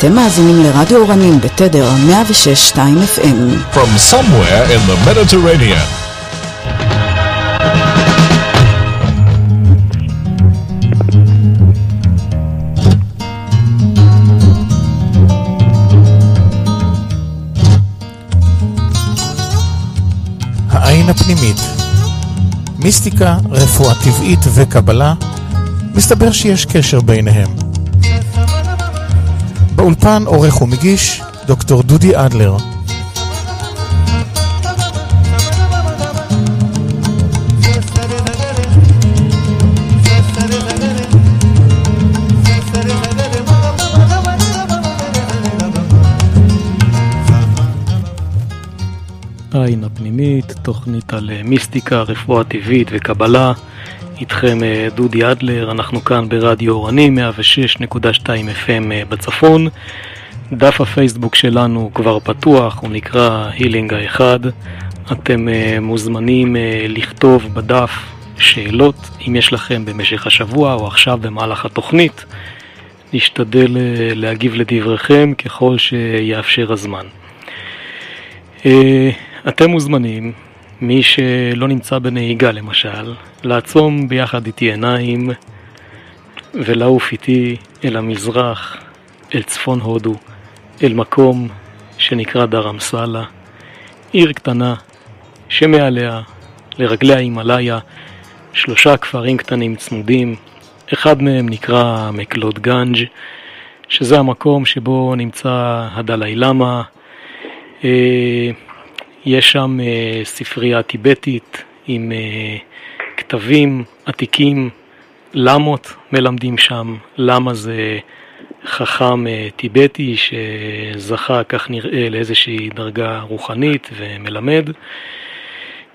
אתם מאזינים לרדיו אורנים בתדר 106.2 FM. From somewhere in the Mediterranean. העין הפנימית מיסטיקה, רפואה טבעית וקבלה, מסתבר שיש קשר ביניהם. באולפן עורך ומגיש דוקטור דודי אדלר. העין הפנימית, תוכנית על מיסטיקה, רפואה טבעית וקבלה. איתכם אה, דודי אדלר, אנחנו כאן ברדיו אורני 106.2 FM אה, בצפון. דף הפייסבוק שלנו כבר פתוח, הוא נקרא הילינג האחד. אתם מוזמנים לכתוב בדף שאלות, אם יש לכם במשך השבוע או עכשיו במהלך התוכנית. נשתדל להגיב לדבריכם ככל שיאפשר הזמן. אתם מוזמנים, מי שלא נמצא בנהיגה למשל, לעצום ביחד איתי עיניים ולעוף איתי אל המזרח, אל צפון הודו, אל מקום שנקרא דרמסלה, עיר קטנה שמעליה, לרגלי ההימאליה, שלושה כפרים קטנים צמודים, אחד מהם נקרא מקלוד גנג', שזה המקום שבו נמצא הדלאי למה. אה, יש שם uh, ספרייה טיבטית עם uh, כתבים עתיקים, למות מלמדים שם, למה זה חכם uh, טיבטי שזכה, כך נראה, לאיזושהי דרגה רוחנית ומלמד.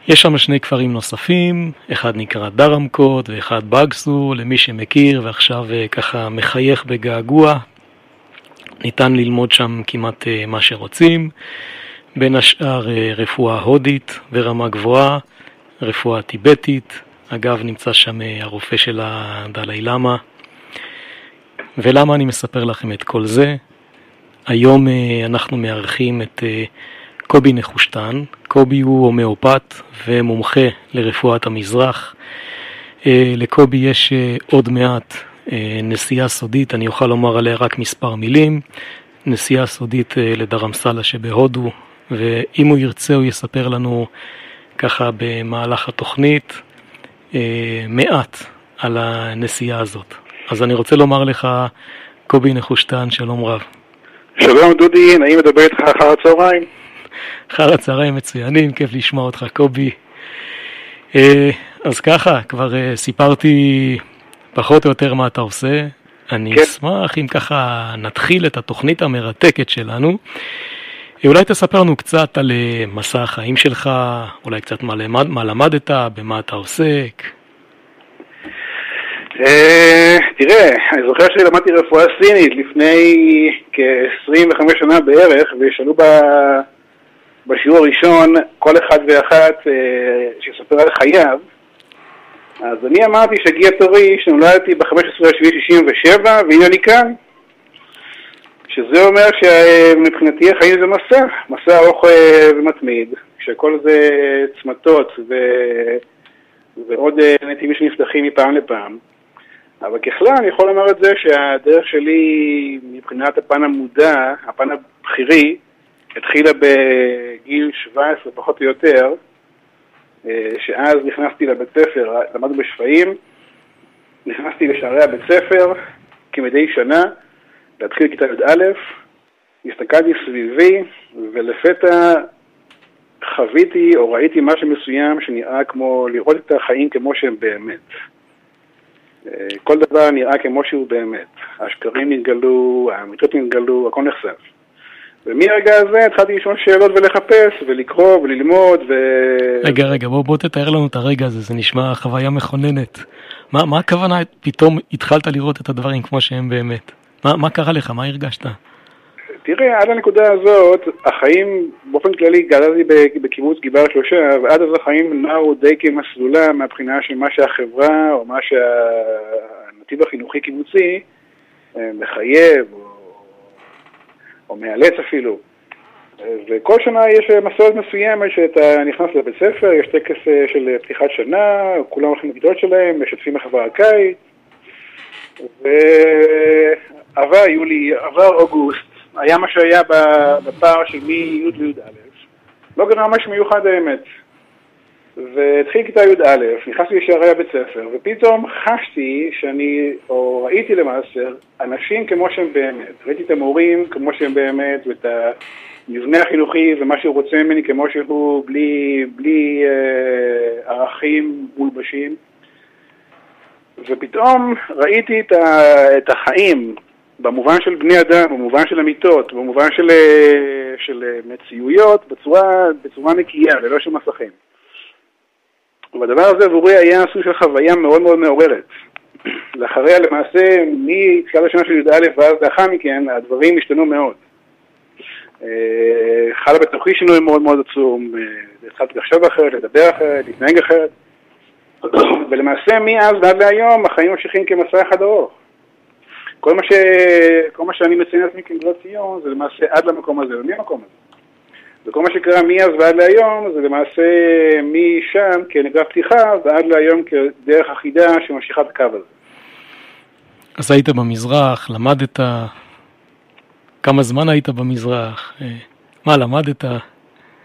יש שם שני כפרים נוספים, אחד נקרא דרמקוט ואחד בגסו, למי שמכיר ועכשיו ככה מחייך בגעגוע. ניתן ללמוד שם כמעט מה שרוצים. בין השאר אה, רפואה הודית ברמה גבוהה, רפואה טיבטית, אגב נמצא שם אה, הרופא של הדלאי למה. ולמה אני מספר לכם את כל זה? היום אה, אנחנו מארחים את קובי נחושתן. קובי הוא הומאופת ומומחה לרפואת המזרח. לקובי יש עוד מעט נסיעה סודית, אני אוכל לומר עליה רק מספר מילים. נסיעה סודית לדרמסלה שבהודו, ואם הוא ירצה הוא יספר לנו ככה במהלך התוכנית אה, מעט על הנסיעה הזאת. אז אני רוצה לומר לך, קובי נחושתן, שלום רב. שלום דודי, נעים לדבר איתך אחר הצהריים. אחר הצהריים מצוינים, כיף לשמוע אותך קובי. אה, אז ככה, כבר אה, סיפרתי פחות או יותר מה אתה עושה. אני כן. אשמח אם ככה נתחיל את התוכנית המרתקת שלנו. אולי תספר לנו קצת על אה, מסע החיים שלך, אולי קצת מה, למד, מה למדת, במה אתה עוסק. אה, תראה, אני זוכר שלמדתי רפואה סינית לפני כ-25 שנה בערך, וישאלו בשיעור הראשון כל אחד ואחת אה, שיספר על חייו. אז אני אמרתי שהגיע תורי שנולדתי ב-15 ביולי 67, והנה אני כאן. שזה אומר שמבחינתי החיים זה מסע, מסע ארוך אה, ומתמיד, שכל זה צמתות ו... ועוד אה, נתיבים שנפתחים מפעם לפעם. אבל ככלל אני יכול לומר את זה שהדרך שלי מבחינת הפן המודע, הפן הבכירי, התחילה בגיל 17 פחות או יותר, אה, שאז נכנסתי לבית ספר, למדנו בשפיים, נכנסתי לשערי הבית ספר כמדי שנה, להתחיל כיתה י"א, הסתכלתי סביבי, ולפתע חוויתי או ראיתי משהו מסוים שנראה כמו לראות את החיים כמו שהם באמת. אה, כל דבר נראה כמו שהוא באמת. השקרים נתגלו, האמיתות נתגלו, הכל נחשף. ומהרגע הזה התחלתי לשאול שאלות ולחפש ולקרוא וללמוד ו... רגע, רגע, בוא, בוא תתאר לנו את הרגע הזה, זה נשמע חוויה מכוננת. מה, מה הכוונה פתאום התחלת לראות את הדברים כמו שהם באמת? מה, מה קרה לך? מה הרגשת? תראה, עד הנקודה הזאת, החיים, באופן כללי, גדלתי בקיבוץ גבעה שלושה, ועד אז החיים נעו די כמסלולה מהבחינה של מה שהחברה, או מה שהנתיב החינוכי קיבוצי אה, מחייב, או או מאלץ אפילו. וכל שנה יש מסורת מסוימת שאתה נכנס לבית ספר, יש טקס של פתיחת שנה, כולם הולכים לכיתות שלהם, משתפים מחבר הקיץ, ועבר יולי, עבר אוגוסט, היה מה שהיה בפער של מי' לי"א, לא קרה משהו מיוחד האמת. והתחיל כיתה י"א, נכנסתי לשערי הבית ספר, ופתאום חשתי שאני, או ראיתי למעשה, אנשים כמו שהם באמת. ראיתי את המורים כמו שהם באמת, ואת המבנה החינוכי ומה שהוא רוצה ממני כמו שהוא, בלי, בלי אה, ערכים מולבשים. ופתאום ראיתי את, ה, את החיים במובן של בני אדם, במובן של אמיתות, במובן של, אה, של מציאויות, בצורה, בצורה נקייה, ללא של מסכים. והדבר הזה עבורי היה סוג של חוויה מאוד מאוד מעוררת. לאחריה למעשה, מתחילת השנה של י"א ואז לאחר מכן, הדברים השתנו מאוד. אה, חלה בתוכי שינוי מאוד מאוד עצום, אה, התחלתי לחשוב אחרת, לדבר אחרת, להתנהג אחרת, ולמעשה מאז ועד להיום החיים ממשיכים כמסע אחד ארוך. כל מה, ש... כל מה שאני מציין לעצמי כמגלות ציון זה למעשה עד למקום הזה ומהמקום הזה. וכל מה שקרה מאז ועד להיום זה למעשה משם כנקרא פתיחה ועד להיום כדרך אחידה שממשיכה את הקו הזה. אז היית במזרח, למדת, כמה זמן היית במזרח, אה, מה למדת?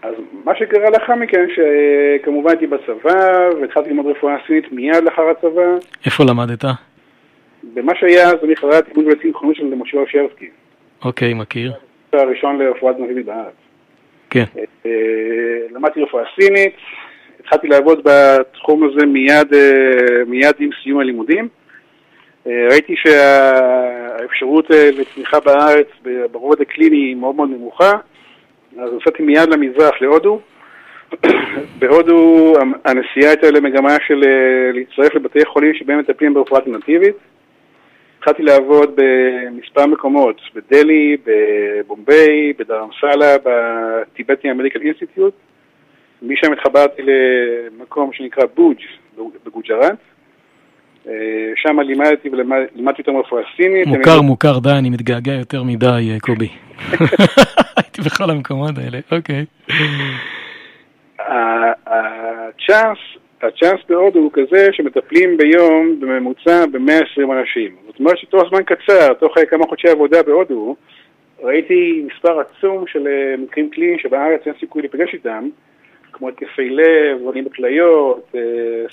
אז מה שקרה לאחר מכן, שכמובן הייתי בצבא והתחלתי ללמוד רפואה סינית מיד לאחר הצבא. איפה למדת? במה שהיה אז במכללת לימוד ולצמחונות של משה אושרסקי. אוקיי, מכיר. הראשון לרפואה תנועה בארץ. כן. אה, למדתי רפואה סינית, התחלתי לעבוד בתחום הזה מיד, אה, מיד עם סיום הלימודים. אה, ראיתי שהאפשרות לתמיכה בארץ ברובד הקליני היא מאוד מאוד נמוכה, אז נסעתי מיד למזרח, להודו. בהודו הנסיעה הייתה למגמה של להצטרף לבתי חולים שבהם מטפלים ברפואה אלטרנטיבית. התחלתי לעבוד במספר מקומות, בדלהי, בבומביי, בדרמסלה, בטיבטי המדיקל אינסטיטוט. משם התחברתי למקום שנקרא בוג' בגוג'ראט. אה, שם לימדתי ולימדתי יותר רפואה סינית. מוכר, מוכר, די, אני מתגעגע יותר מדי, אה, קובי. הייתי בכל המקומות האלה, אוקיי. הצ'אנס הצ'אנס בהודו הוא כזה שמטפלים ביום בממוצע ב-120 אנשים. זאת אומרת שתוך זמן קצר, תוך כמה חודשי עבודה בהודו, ראיתי מספר עצום של אה, מקרים קליניים שבארץ אין סיכוי להיפגש איתם, כמו התקפי לב, דברים בכליות, אה,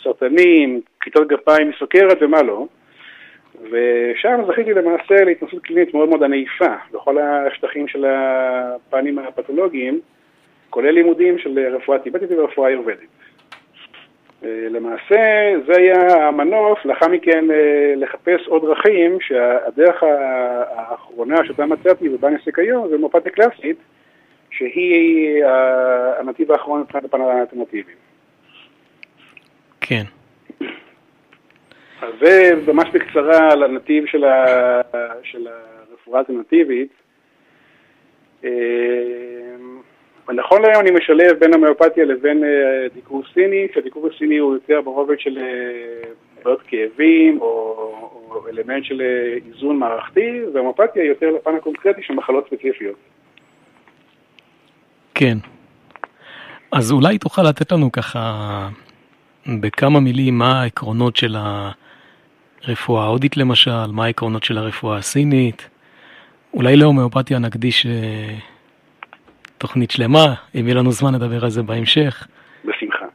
סרטנים, כיתות גפיים מסוכרת ומה לא. ושם זכיתי למעשה להתנסות קלינית מאוד מאוד ענפה בכל השטחים של הפנים הפתולוגיים, כולל לימודים של רפואה טיבטית ורפואה אירובדית. אה, למעשה זה היה המנוף, לאחר מכן אה, לחפש עוד דרכים שהדרך האחרונה שאותה מצאתי ובה נעסק היום זה מופת הקלאסית שהיא הנתיב האחרון מבחינת הפן האלטרנטיביים. כן. אז זה ממש בקצרה על הנתיב של, ה... של הרפואה האלטרנטיבית. אה, נכון להיום אני משלב בין המאופתיה לבין uh, דיקור סיני, שהדיקור הסיני הוא יותר ברובד של uh, בעיות כאבים או, או אלמנט של uh, איזון מערכתי, והמאופתיה היא יותר לפן הקונקרטי של מחלות ספציפיות. כן. אז אולי תוכל לתת לנו ככה בכמה מילים מה העקרונות של הרפואה ההודית למשל, מה העקרונות של הרפואה הסינית. אולי להומאופתיה נקדיש תוכנית שלמה, אם יהיה לנו זמן נדבר על זה בהמשך. בשמחה.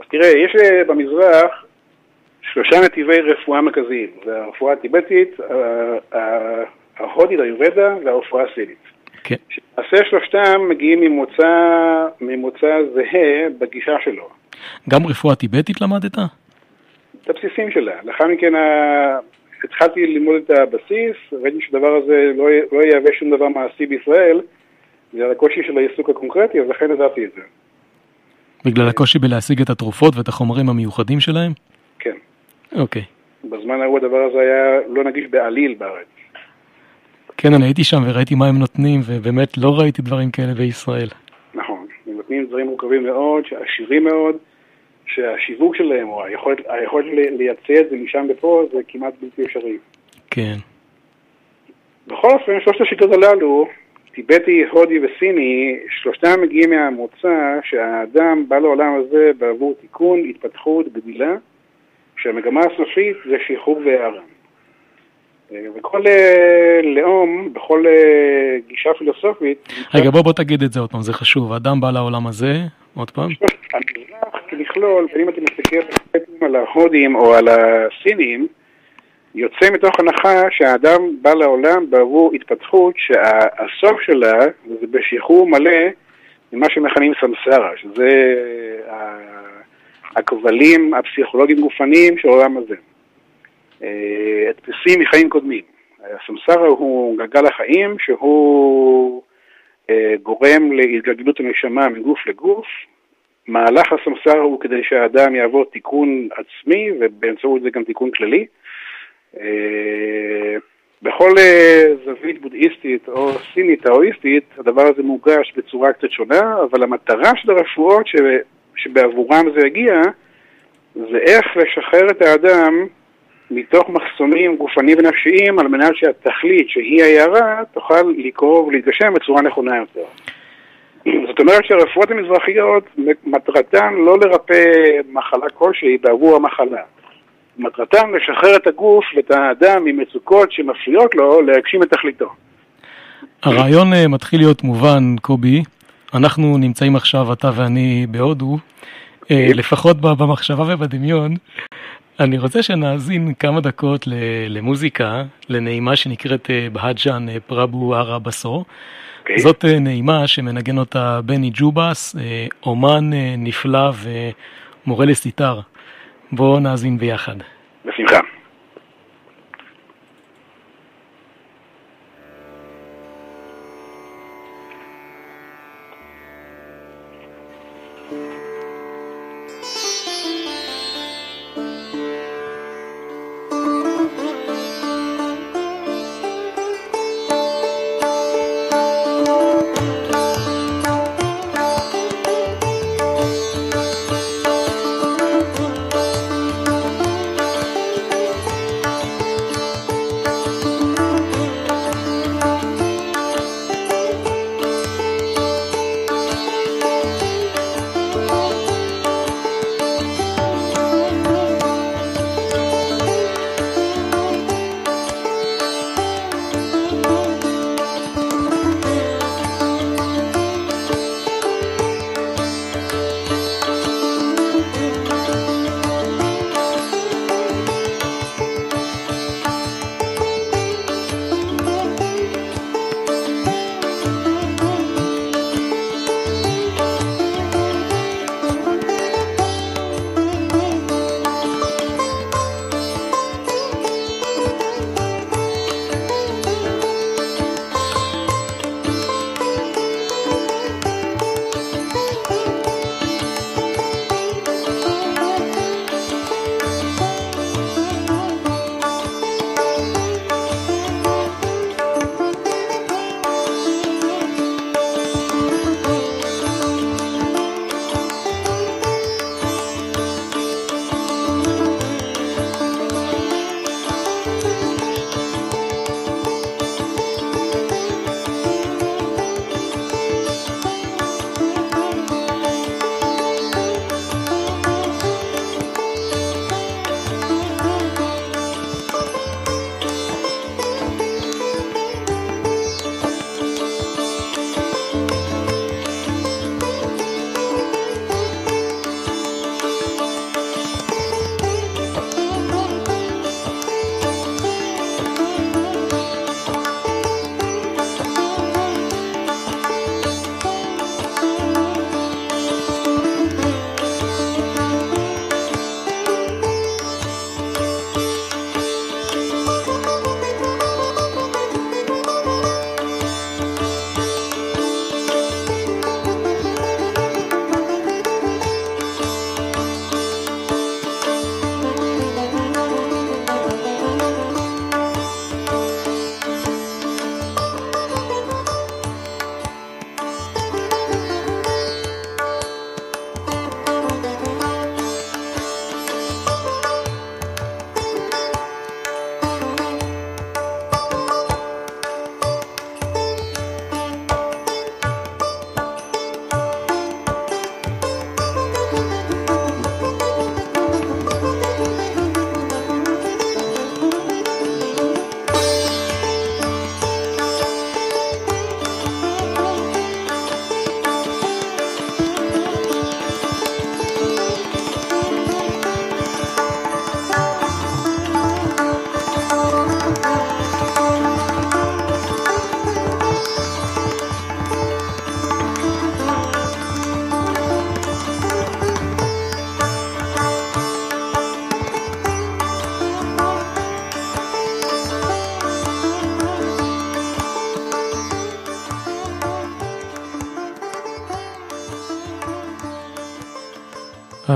אז תראה, יש במזרח שלושה נתיבי רפואה מרכזיים, זה הרפואה הטיבטית, ההודית, היובדה והרפואה הסינית. כן. למעשה שלושתם מגיעים ממוצא, ממוצא זהה בגישה שלו. גם רפואה טיבטית למדת? את הבסיסים שלה. לאחר מכן התחלתי ללמוד את הבסיס, ראיתי שהדבר הזה לא, לא יהווה שום דבר מעשי בישראל, בגלל הקושי של העיסוק הקונקרטי, אז לכן עזבתי את זה. בגלל הקושי בלהשיג את התרופות ואת החומרים המיוחדים שלהם? כן. אוקיי. בזמן ההוא הדבר הזה היה לא נגיש בעליל בארץ. כן, אני הייתי שם וראיתי מה הם נותנים, ובאמת לא ראיתי דברים כאלה בישראל. נכון, הם נותנים דברים מורכבים מאוד, עשירים מאוד, שהשיווק שלהם, או היכולת, היכולת לייצא את זה משם לפה, זה כמעט בלתי אפשרי. כן. בכל אופן, שלושת השיטות הללו טיבטי, הודי וסיני, שלושתם מגיעים מהמוצא שהאדם בא לעולם הזה בעבור תיקון, התפתחות, גדילה, שהמגמה הסופית זה שחרור והערה. וכל אה, לאום, בכל אה, גישה פילוסופית... רגע, בוא בוא תגיד את זה עוד פעם, זה חשוב. האדם בא לעולם הזה, עוד פעם. המזרח כמכלול, ואם אתה מסתכל על ההודים או על הסינים, יוצא מתוך הנחה שהאדם בא לעולם בעבור התפתחות שהסוף שלה זה בשחרור מלא ממה שמכנים סמסרה, שזה הכבלים הפסיכולוגיים גופניים של העולם הזה. אה, הדפסים מחיים קודמים. הסמסרה הוא גלגל החיים שהוא אה, גורם להתגלגלות הנשמה מגוף לגוף. מהלך הסמסרה הוא כדי שהאדם יעבור תיקון עצמי ובאמצעות זה גם תיקון כללי. אה, בכל זווית בודהיסטית או סינית טאואיסטית הדבר הזה מוגש בצורה קצת שונה, אבל המטרה של הרפואות שבעבורם זה הגיע זה איך לשחרר את האדם מתוך מחסומים גופניים ונפשיים על מנת שהתכלית שהיא העיירה תוכל לקרוא ולהתגשם בצורה נכונה יותר. זאת אומרת שהרפואות המזרחיות מטרתן לא לרפא מחלה כלשהי בעבור המחלה. מטרתן לשחרר את הגוף ואת האדם ממצוקות שמפריעות לו להגשים את תכליתו. הרעיון אה, מתחיל להיות מובן, קובי. אנחנו נמצאים עכשיו, אתה ואני, בהודו, אה, לפחות במחשבה ובדמיון, אני רוצה שנאזין כמה דקות למוזיקה, לנעימה שנקראת אה, בהג'אן פרבו ארה בסו. Okay. אוקיי. זאת נעימה שמנגן אותה בני ג'ובאס, אומן נפלא ומורה לסיטר. בואו נאזין ביחד. בשמחה.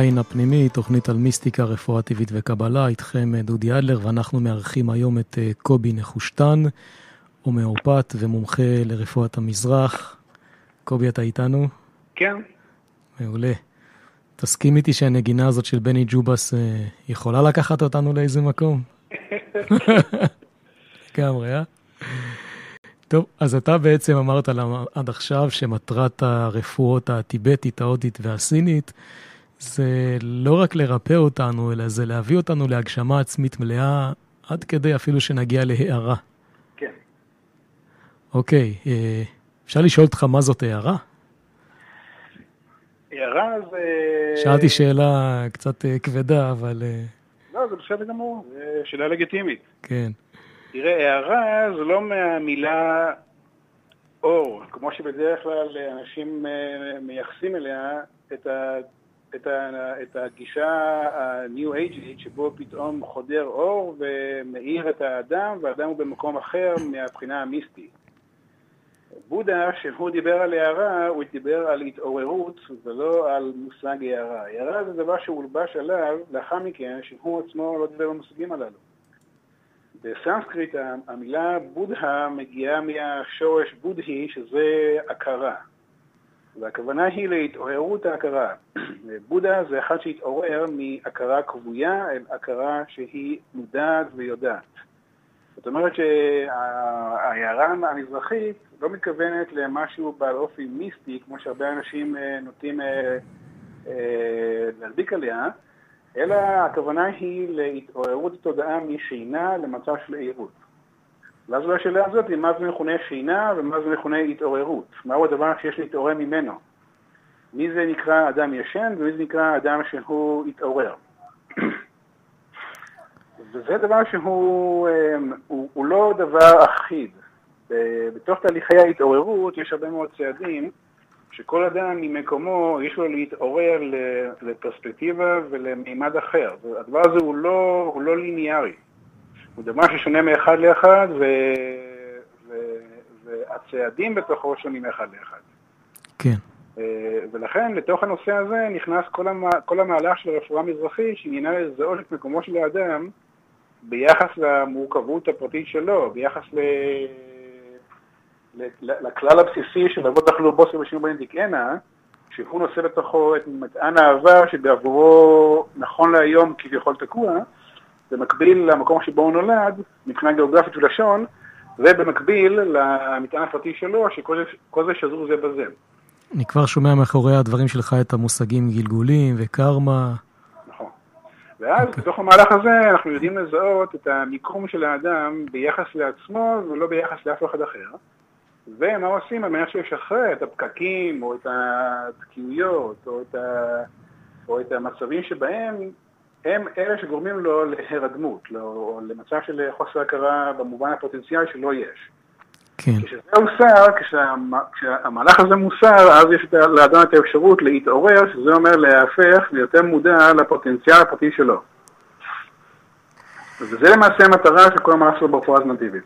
העין הפנימי, תוכנית על מיסטיקה, רפואה טבעית וקבלה, איתכם אה, דודי אדלר, ואנחנו מארחים היום את אה, קובי נחושתן, הומאופת ומומחה לרפואת המזרח. קובי, אתה איתנו? כן. מעולה. תסכים איתי שהנגינה הזאת של בני ג'ובס אה, יכולה לקחת אותנו לאיזה מקום? לגמרי, אה? טוב, אז אתה בעצם אמרת עד עכשיו שמטרת הרפואות הטיבטית, ההודית והסינית זה לא רק לרפא אותנו, אלא זה להביא אותנו להגשמה עצמית מלאה, עד כדי אפילו שנגיע להערה. כן. אוקיי, אה, אפשר לשאול אותך מה זאת הערה? הערה זה... שאלתי שאלה קצת אה, כבדה, אבל... אה, לא, זה בסדר גמור, זו שאלה לגיטימית. כן. תראה, הערה זה לא מהמילה אור, כמו שבדרך כלל אנשים מייחסים אליה את ה... את, ה, את הגישה ה-new ageית שבו פתאום חודר אור ומאיר את האדם והאדם הוא במקום אחר מהבחינה המיסטית. בודה, כשהוא דיבר על הערה, הוא דיבר על התעוררות ולא על מושג הערה. הערה זה דבר שהולבש עליו לאחר מכן, שהוא עצמו לא דיבר במושגים הללו. בסנסקריט המילה בודה מגיעה מהשורש בודהי שזה הכרה. והכוונה היא להתעוררות ההכרה. בודה זה אחד שהתעורר מהכרה כבויה אל הכרה שהיא מודעת ויודעת. זאת אומרת שההערה המזרחית לא מתכוונת למשהו בעל אופי מיסטי, כמו שהרבה אנשים אה, נוטים אה, אה, להדביק עליה, אלא הכוונה היא להתעוררות התודעה משינה למצב של עירות. ואז עולה השאלה הזאת מה זה מכונה שינה ומה זה מכונה התעוררות. מהו הדבר שיש להתעורר ממנו? מי זה נקרא אדם ישן ומי זה נקרא אדם שהוא התעורר. וזה דבר שהוא אמ, הוא, הוא לא דבר אחיד. בתוך תהליכי ההתעוררות יש הרבה מאוד צעדים שכל אדם ממקומו יש לו להתעורר לפרספקטיבה ולמימד אחר. הדבר הזה הוא לא, הוא לא ליניארי. הוא דבר ששונה מאחד לאחד, ו... ו... והצעדים בתוכו שונים מאחד לאחד. כן. אה, ולכן לתוך הנושא הזה נכנס כל, המ... כל המהלך של הרפואה המזרחית שעניינה לזהות את מקומו של האדם ביחס למורכבות הפרטית שלו, ביחס ל... לכלל הבסיסי של אבות אכלו בוסר ושינוי בנדיקנה, שהוא נושא לתוכו את מטען העבר שבעבורו נכון להיום כביכול תקוע, במקביל למקום שבו הוא נולד, מבחינה גיאוגרפית ולשון, ובמקביל למטען הפרטי שלו, שכל זה שזור זה בזה. אני כבר שומע מאחורי הדברים שלך את המושגים גלגולים וקרמה. נכון. ואז okay. אוקיי. בתוך המהלך הזה אנחנו יודעים לזהות את המיקום של האדם ביחס לעצמו ולא ביחס לאף אחד אחר. ומה עושים על מנת לשחרר את הפקקים או את התקיעויות או את, ה... או את המצבים שבהם הם אלה שגורמים לו להירדמות, לא, למצב של חוסר הכרה במובן הפוטנציאלי שלא יש. כן. כשזה הוסר, כשהמהלך הזה מוסר, אז יש לאדם את האפשרות להתעורר, שזה אומר להפך ליותר מודע לפוטנציאל הפרטי שלו. וזה למעשה המטרה של כל המהלך שלו ברפואה הזנטיבית.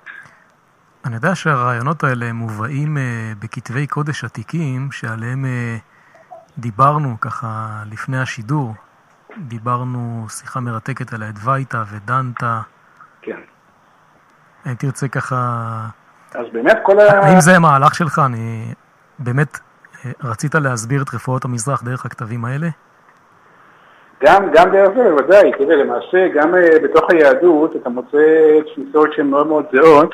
אני יודע שהרעיונות האלה מובאים uh, בכתבי קודש עתיקים, שעליהם uh, דיברנו ככה לפני השידור. דיברנו שיחה מרתקת על האדווייתא ודנתא. כן. אם תרצה ככה... אז באמת כל ה... האם זה המהלך שלך? אני באמת אה, רצית להסביר את רפואות המזרח דרך הכתבים האלה? גם, גם דרך זה בוודאי, תראה, למעשה גם uh, בתוך היהדות אתה מוצא תפיסות שהן מאוד מאוד זהות,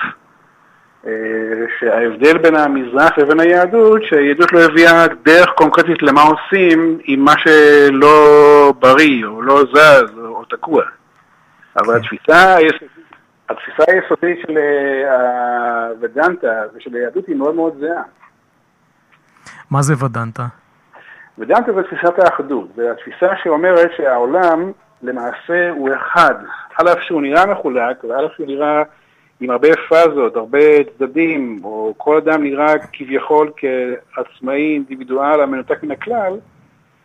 שההבדל בין המזרח לבין היהדות, שהיהדות לא הביאה דרך קונקרטית למה עושים עם מה שלא בריא או לא זז או, או תקוע. אבל כן. התפיסה התפיסה היסודית של הוודנטה ושל היהדות היא מאוד מאוד זהה. מה זה ודנטה? ודנטה זה תפיסת האחדות, זו התפיסה שאומרת שהעולם למעשה הוא אחד, על אף שהוא נראה מחולק, ועל אף שהוא נראה עם הרבה פאזות, הרבה צדדים, או כל אדם נראה כביכול כעצמאי, אינדיבידואל, המנותק מן הכלל,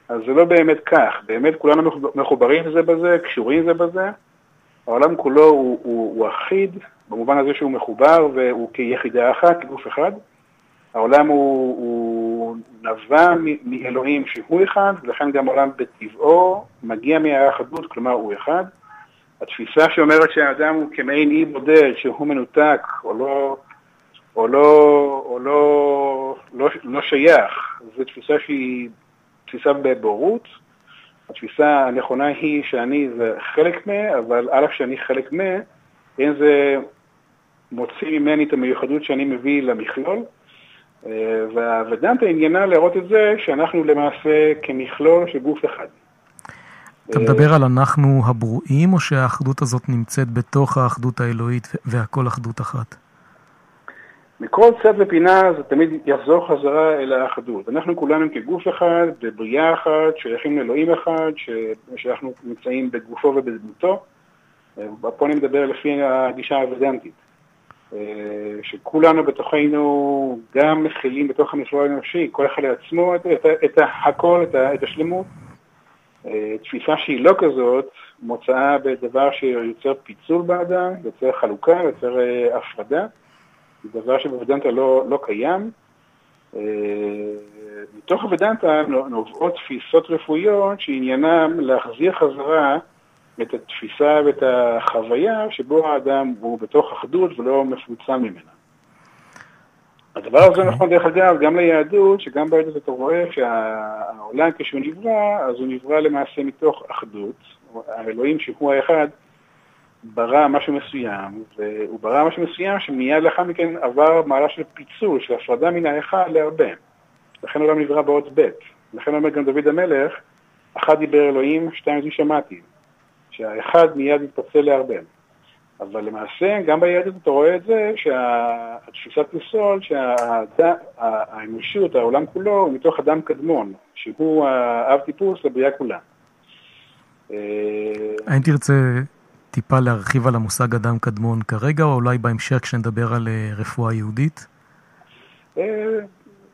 אז זה לא באמת כך. באמת כולנו מחוברים זה בזה, קשורים זה בזה. העולם כולו הוא, הוא, הוא אחיד, במובן הזה שהוא מחובר והוא כיחידה אחת, כגוף אחד. העולם הוא, הוא נבע מאלוהים שהוא אחד, ולכן גם עולם בטבעו מגיע מהאחדות, כלומר הוא אחד. התפיסה שאומרת שהאדם הוא כמעין אי בודד, שהוא מנותק או לא, או לא, או לא, לא, לא שייך, זו תפיסה שהיא תפיסה בבורות. התפיסה הנכונה היא שאני זה חלק מה, אבל על אף שאני חלק מה, אין זה מוציא ממני את המיוחדות שאני מביא למכלול. אה, והוודנטה עניינה להראות את זה שאנחנו למעשה כמכלול של גוף אחד. אתה מדבר על אנחנו הברואים, או שהאחדות הזאת נמצאת בתוך האחדות האלוהית והכל אחדות אחת? מכל צד ופינה זה תמיד יחזור חזרה אל האחדות. אנחנו כולנו כגוף אחד, בבריאה אחת, שייכים לאלוהים אחד, ש... שאנחנו נמצאים בגופו ובדמותו. אה, פה אני מדבר לפי הגישה הוודנטית. אה, שכולנו בתוכנו גם מכילים בתוך המכלול האנושי, כל אחד לעצמו את, את, את הכל, את, את השלמות. אה, תפיסה שהיא לא כזאת, מוצאה בדבר שיוצר פיצול באדם, יוצר חלוקה, יוצר הפרדה. זה דבר שבוודנטה לא, לא קיים. אה, מתוך הוודנטה נובעות תפיסות רפואיות שעניינם להחזיר חזרה את התפיסה ואת החוויה שבו האדם הוא בתוך אחדות ולא מפוצל ממנה. הדבר הזה. נכון דרך אגב גם ליהדות, שגם ביהדות אתה רואה שהעולם כשהוא נברא, אז הוא נברא למעשה מתוך אחדות. האלוהים שהוא האחד ברא משהו מסוים, והוא ברא משהו מסוים שמיד לאחר מכן עבר מעלה של פיצול, של הפרדה מן האחד להרבה. לכן העולם נברא באות ב'. לכן אומר גם דוד המלך, אחד דיבר אלוהים, שתיים זו שמעתי. שהאחד מיד מתפצל להרבה. אבל למעשה, גם ביהדות אתה רואה את זה, שהתפיסת יסוד, שהאנושות, העולם כולו, הוא מתוך אדם קדמון, שהוא האב טיפוס לבריאה כולה. האם תרצה טיפה להרחיב על המושג אדם קדמון כרגע, או אולי בהמשך כשנדבר על אה, רפואה יהודית? אה,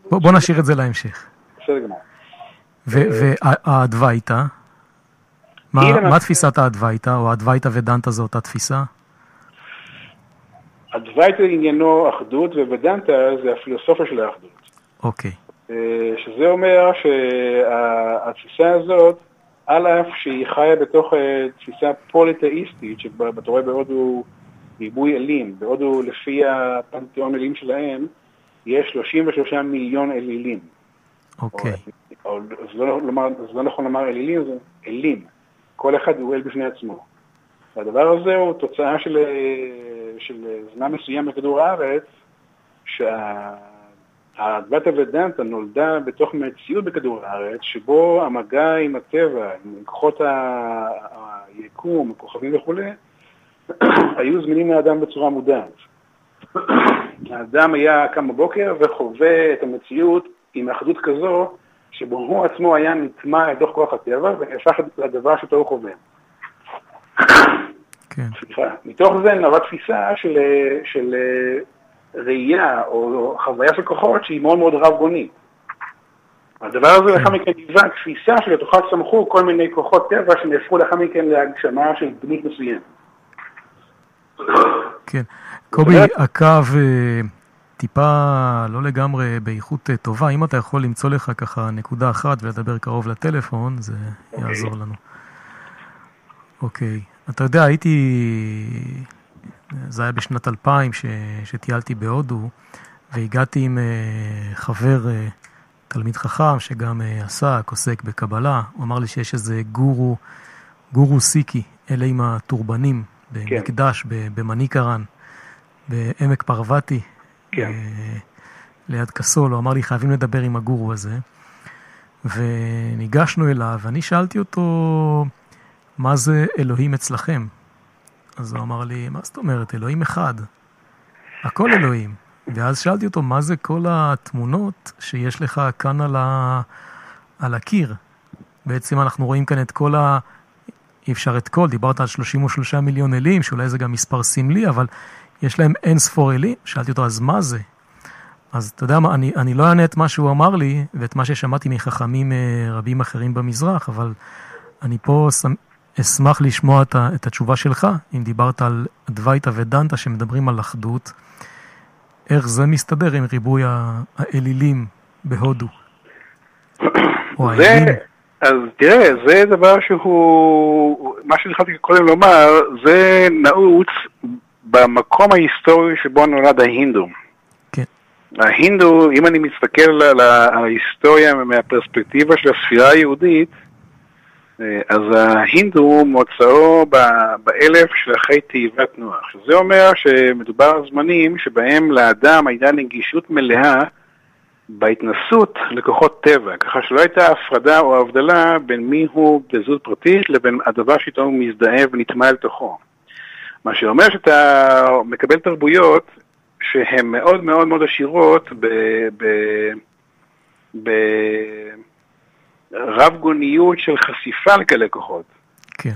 בוא, בוא נשאיר את זה להמשך. בסדר גמור. והאדווייתא, מה, מה תפיסת האדווייתא, או האדווייתא ודנתא זו אותה תפיסה? אדווייתא עניינו אחדות, וודנתא זה הפילוסופיה של האחדות. אוקיי. אה, שזה אומר שהתפיסה הזאת על אף שהיא חיה בתוך uh, תפיסה פוליטאיסטית, שאתה רואה בהודו ריבוי אלים, בהודו לפי הפנתיאון אלים שלהם, יש 33 מיליון אלילים. אוקיי. או, זה, לא, לומר, זה לא נכון לומר אלילים, זה אלים. כל אחד הוא אל בפני עצמו. והדבר הזה הוא תוצאה של, אה, של זמן מסוים בכדור הארץ, שה... הדת הוודנטה נולדה בתוך מציאות בכדור הארץ, שבו המגע עם הטבע, עם כוחות היקום, הכוכבים וכולי, היו זמינים לאדם בצורה מודעת. האדם היה קם בבוקר וחווה את המציאות עם אחדות כזו, שבו הוא עצמו היה נטמע לתוך כוח הטבע ונהפך לדבר שאותו הוא חווה. כן. סליחה. מתוך זה נבעה תפיסה של, של ראייה או חוויה של כוחות שהיא מאוד מאוד רב-גונית. הדבר הזה לאחר מכן היווה תפיסה שלתוכה צמחו כל מיני כוחות טבע שנהפכו לאחר מכן להגשמה של דמות מסוימת. כן. קובי, הקו אה, טיפה לא לגמרי באיכות אה, טובה. אם אתה יכול למצוא לך ככה נקודה אחת ולדבר קרוב לטלפון, זה אוקיי. יעזור לנו. אוקיי. אתה יודע, הייתי זה היה בשנת 2000 ש, שטיילתי בהודו, והגעתי עם uh, חבר, uh, תלמיד חכם, שגם uh, עסק, עוסק בקבלה, הוא אמר לי שיש איזה גורו, גורו סיקי, אלה עם הטורבנים, במקדש, כן. במניקרן, בעמק פרווטי, כן. ליד קסול, הוא אמר לי, חייבים לדבר עם הגורו הזה. וניגשנו אליו, ואני שאלתי אותו, מה זה אלוהים אצלכם? אז הוא אמר לי, מה זאת אומרת, אלוהים אחד. הכל אלוהים. ואז שאלתי אותו, מה זה כל התמונות שיש לך כאן על, ה... על הקיר? בעצם אנחנו רואים כאן את כל ה... אי אפשר את כל, דיברת על 33 מיליון אלים, שאולי זה גם מספר סמלי, אבל יש להם אין ספור אלים. שאלתי אותו, אז מה זה? אז אתה יודע מה, אני, אני לא אענה את מה שהוא אמר לי, ואת מה ששמעתי מחכמים אה, רבים אחרים במזרח, אבל אני פה אשמח לשמוע את, את התשובה שלך, אם דיברת על דווייתא ודנתא שמדברים על אחדות, איך זה מסתדר עם ריבוי האלילים בהודו? או האלים? אז תראה, זה דבר שהוא, מה שהתחלתי קודם לומר, זה נעוץ במקום ההיסטורי שבו נולד ההינדו. כן. ההינדו, אם אני מסתכל על ההיסטוריה מהפרספקטיבה של הספירה היהודית, אז ההינדו מוצאו באלף של אחרי תיבת נוח. שזה אומר שמדובר על זמנים שבהם לאדם הייתה נגישות מלאה בהתנסות לכוחות טבע, ככה שלא הייתה הפרדה או הבדלה בין מי הוא בזהות פרטית לבין הדבר שאיתו הוא מזדהה ונטמע אל תוכו. מה שאומר שאתה מקבל תרבויות שהן מאוד מאוד מאוד עשירות ב... ב... ב... רב גוניות של חשיפה לכאלה כוחות. כן.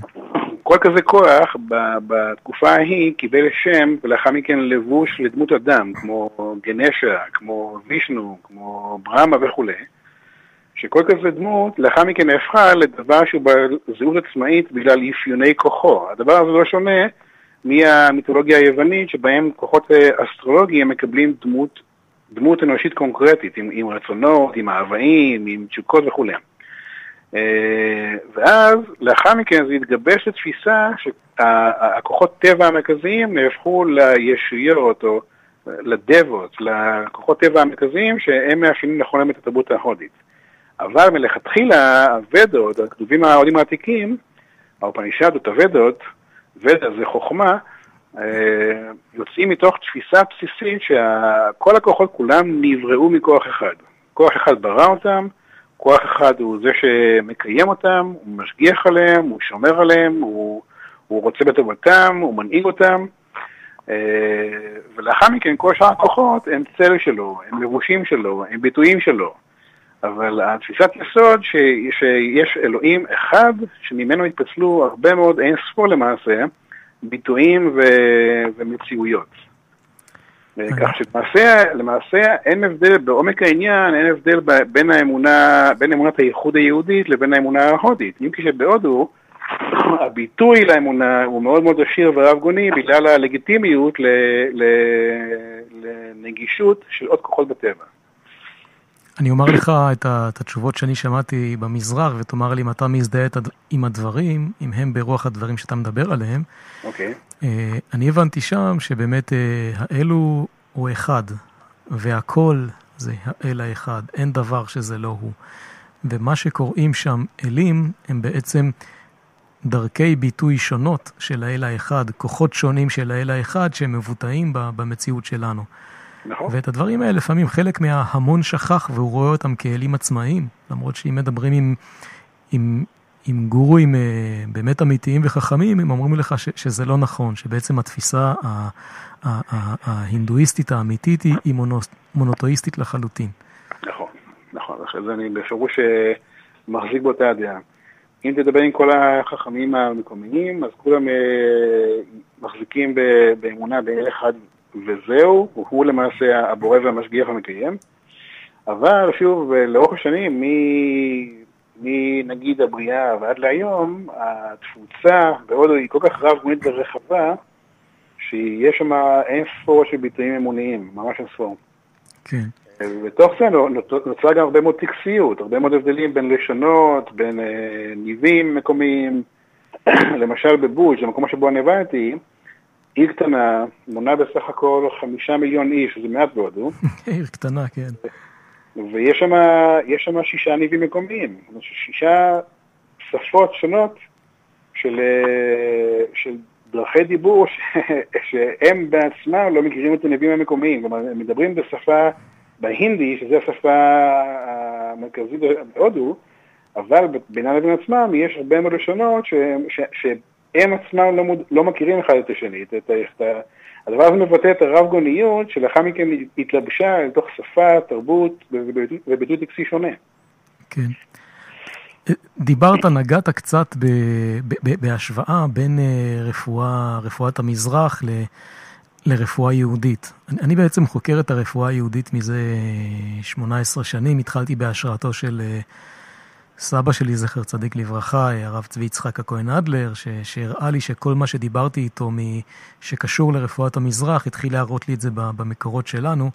כל כזה כוח ב- בתקופה ההיא קיבל שם ולאחר מכן לבוש לדמות אדם, כמו גנשה, כמו וישנו, כמו ברמה וכולי, שכל כזה דמות לאחר מכן הפכה לדבר שהוא בעל זהות עצמאית בגלל אפיוני כוחו. הדבר הזה לא שונה מהמיתולוגיה היוונית שבהם כוחות אה, אסטרולוגיים מקבלים דמות, דמות אנושית קונקרטית, עם, עם רצונות, עם מאוויים, עם תשוקות וכולי. אה, ואז לאחר מכן זה התגבש לתפיסה שהכוחות טבע המרכזיים נהפכו לישויות או לדבות, לכוחות טבע המרכזיים שהם מאפיינים לכל את התרבות ההודית. אבל מלכתחילה הוודות, הכתובים ההודים העתיקים, האופנישדות, הוודות, ודה זה חוכמה, אה, יוצאים מתוך תפיסה בסיסית שכל הכוחות כולם נבראו מכוח אחד. כוח אחד ברא אותם, כוח אחד הוא זה שמקיים אותם, הוא משגיח עליהם, הוא שומר עליהם, הוא, הוא רוצה בטובתם, הוא מנהיג אותם, אה, ולאחר מכן כל שאר הכוחות הם צל שלו, הם לבושים שלו, הם ביטויים שלו. אבל התפיסת יסוד ש, שיש אלוהים אחד שממנו התפצלו הרבה מאוד, אין ספור למעשה, ביטויים ו, ומציאויות. כך שלמעשה למעשה אין הבדל, בעומק העניין אין הבדל בין האמונה, בין אמונת הייחוד היהודית לבין האמונה ההודית. אם כי שבהודו הביטוי לאמונה הוא מאוד מאוד עשיר ורב גוני בגלל הלגיטימיות ל, ל, לנגישות של עוד כוחות בטבע. אני אומר לך את, ה, את התשובות שאני שמעתי במזרח, ותאמר לי אם אתה מזדהה עם הדברים, אם הם ברוח הדברים שאתה מדבר עליהם. אוקיי. אה, אני הבנתי שם שבאמת אה, האלו הוא אחד, והכל זה האל האחד, אין דבר שזה לא הוא. ומה שקוראים שם אלים הם בעצם דרכי ביטוי שונות של האל האחד, כוחות שונים של האל האחד שהם מבוטאים ב- במציאות שלנו. נכון. ואת הדברים האלה לפעמים חלק מההמון שכח והוא רואה אותם כאלים עצמאיים, למרות שאם מדברים עם, עם, עם גורואים אה, באמת אמיתיים וחכמים, הם אומרים לך ש, שזה לא נכון, שבעצם התפיסה ההינדואיסטית האמיתית היא, היא מונו, מונותואיסטית לחלוטין. נכון, נכון, אחרי זה אני בפירוש אה, מחזיק באותה הדעה. אם תדבר עם כל החכמים המקומיים, אז כולם אה, מחזיקים באמונה באל אחד וזהו, הוא למעשה הבורא והמשגיח המקיים. אבל שוב, לאורך השנים, מ- מנגיד הבריאה ועד להיום, התפוצה בהודו היא כל כך רב-גונית ורחבה, שיש שם אין ספור של ביטויים אמוניים, ממש אין ספור. כן. בתוך זה נוצרה גם הרבה מאוד טקסיות, הרבה מאוד הבדלים בין לשונות, בין אה, ניבים מקומיים. למשל בבוז', המקום שבו אני עבדתי, עיר קטנה, מונה בסך הכל חמישה מיליון איש, שזה מעט בהודו, עיר קטנה, כן. ויש שם, יש שם שישה ניבים מקומיים, שישה שפות שונות של, אה, של דרכי דיבור ש, שהם בעצמם לא מכירים את הניבים המקומיים, כלומר הם מדברים בשפה, בהינדי, שזו השפה המרכזית בהודו, אבל בינם לבין עצמם יש הרבה מאוד לשונות ש, ש, שהם עצמם לא, מוד, לא מכירים אחד את השני. את, את, את, הדבר הזה מבטא את הרב גוניות שלאחר מכן התלבשה לתוך שפה, תרבות וביטוי טקסי שונה. כן. דיברת, נגעת קצת ב, ב, בהשוואה בין אה, רפואה, רפואת המזרח ל, לרפואה יהודית. אני, אני בעצם חוקר את הרפואה היהודית מזה 18 שנים, התחלתי בהשראתו של אה, סבא שלי, זכר צדיק לברכה, הרב צבי יצחק הכהן אדלר, שהראה לי שכל מה שדיברתי איתו מ, שקשור לרפואת המזרח, התחיל להראות לי את זה במקורות שלנו.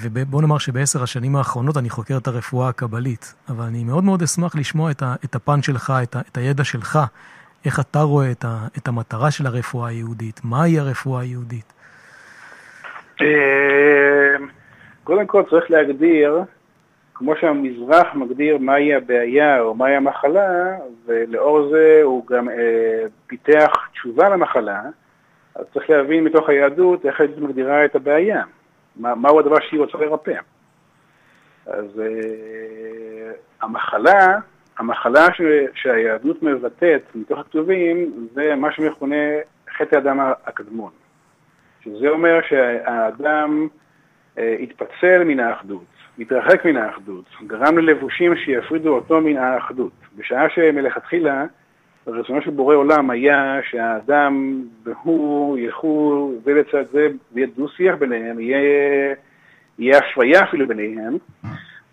ובוא נאמר שבעשר השנים האחרונות אני חוקר את הרפואה הקבלית, אבל אני מאוד מאוד אשמח לשמוע את, את הפן שלך, את, ה, את הידע שלך, איך אתה רואה את, ה, את המטרה של הרפואה היהודית, מהי הרפואה היהודית. קודם כל צריך להגדיר, כמו שהמזרח מגדיר מהי הבעיה או מהי המחלה, ולאור זה הוא גם אה, פיתח תשובה למחלה, אז צריך להבין מתוך היהדות איך היהדות מגדירה את הבעיה, מה, מהו הדבר שהיא רוצה לרפא. אז אה, המחלה, המחלה ש, שהיהדות מבטאת מתוך הכתובים זה מה שמכונה חטא האדם הקדמון. שזה אומר שהאדם אה, התפצל מן האחדות, התרחק מן האחדות, גרם ללבושים שיפרידו אותו מן האחדות. בשעה שמלכתחילה רצונו של בורא עולם היה שהאדם והוא ילכו זה לצד זה, ויהיה דו-שיח ביניהם, יהיה, יהיה הפריה אפילו ביניהם,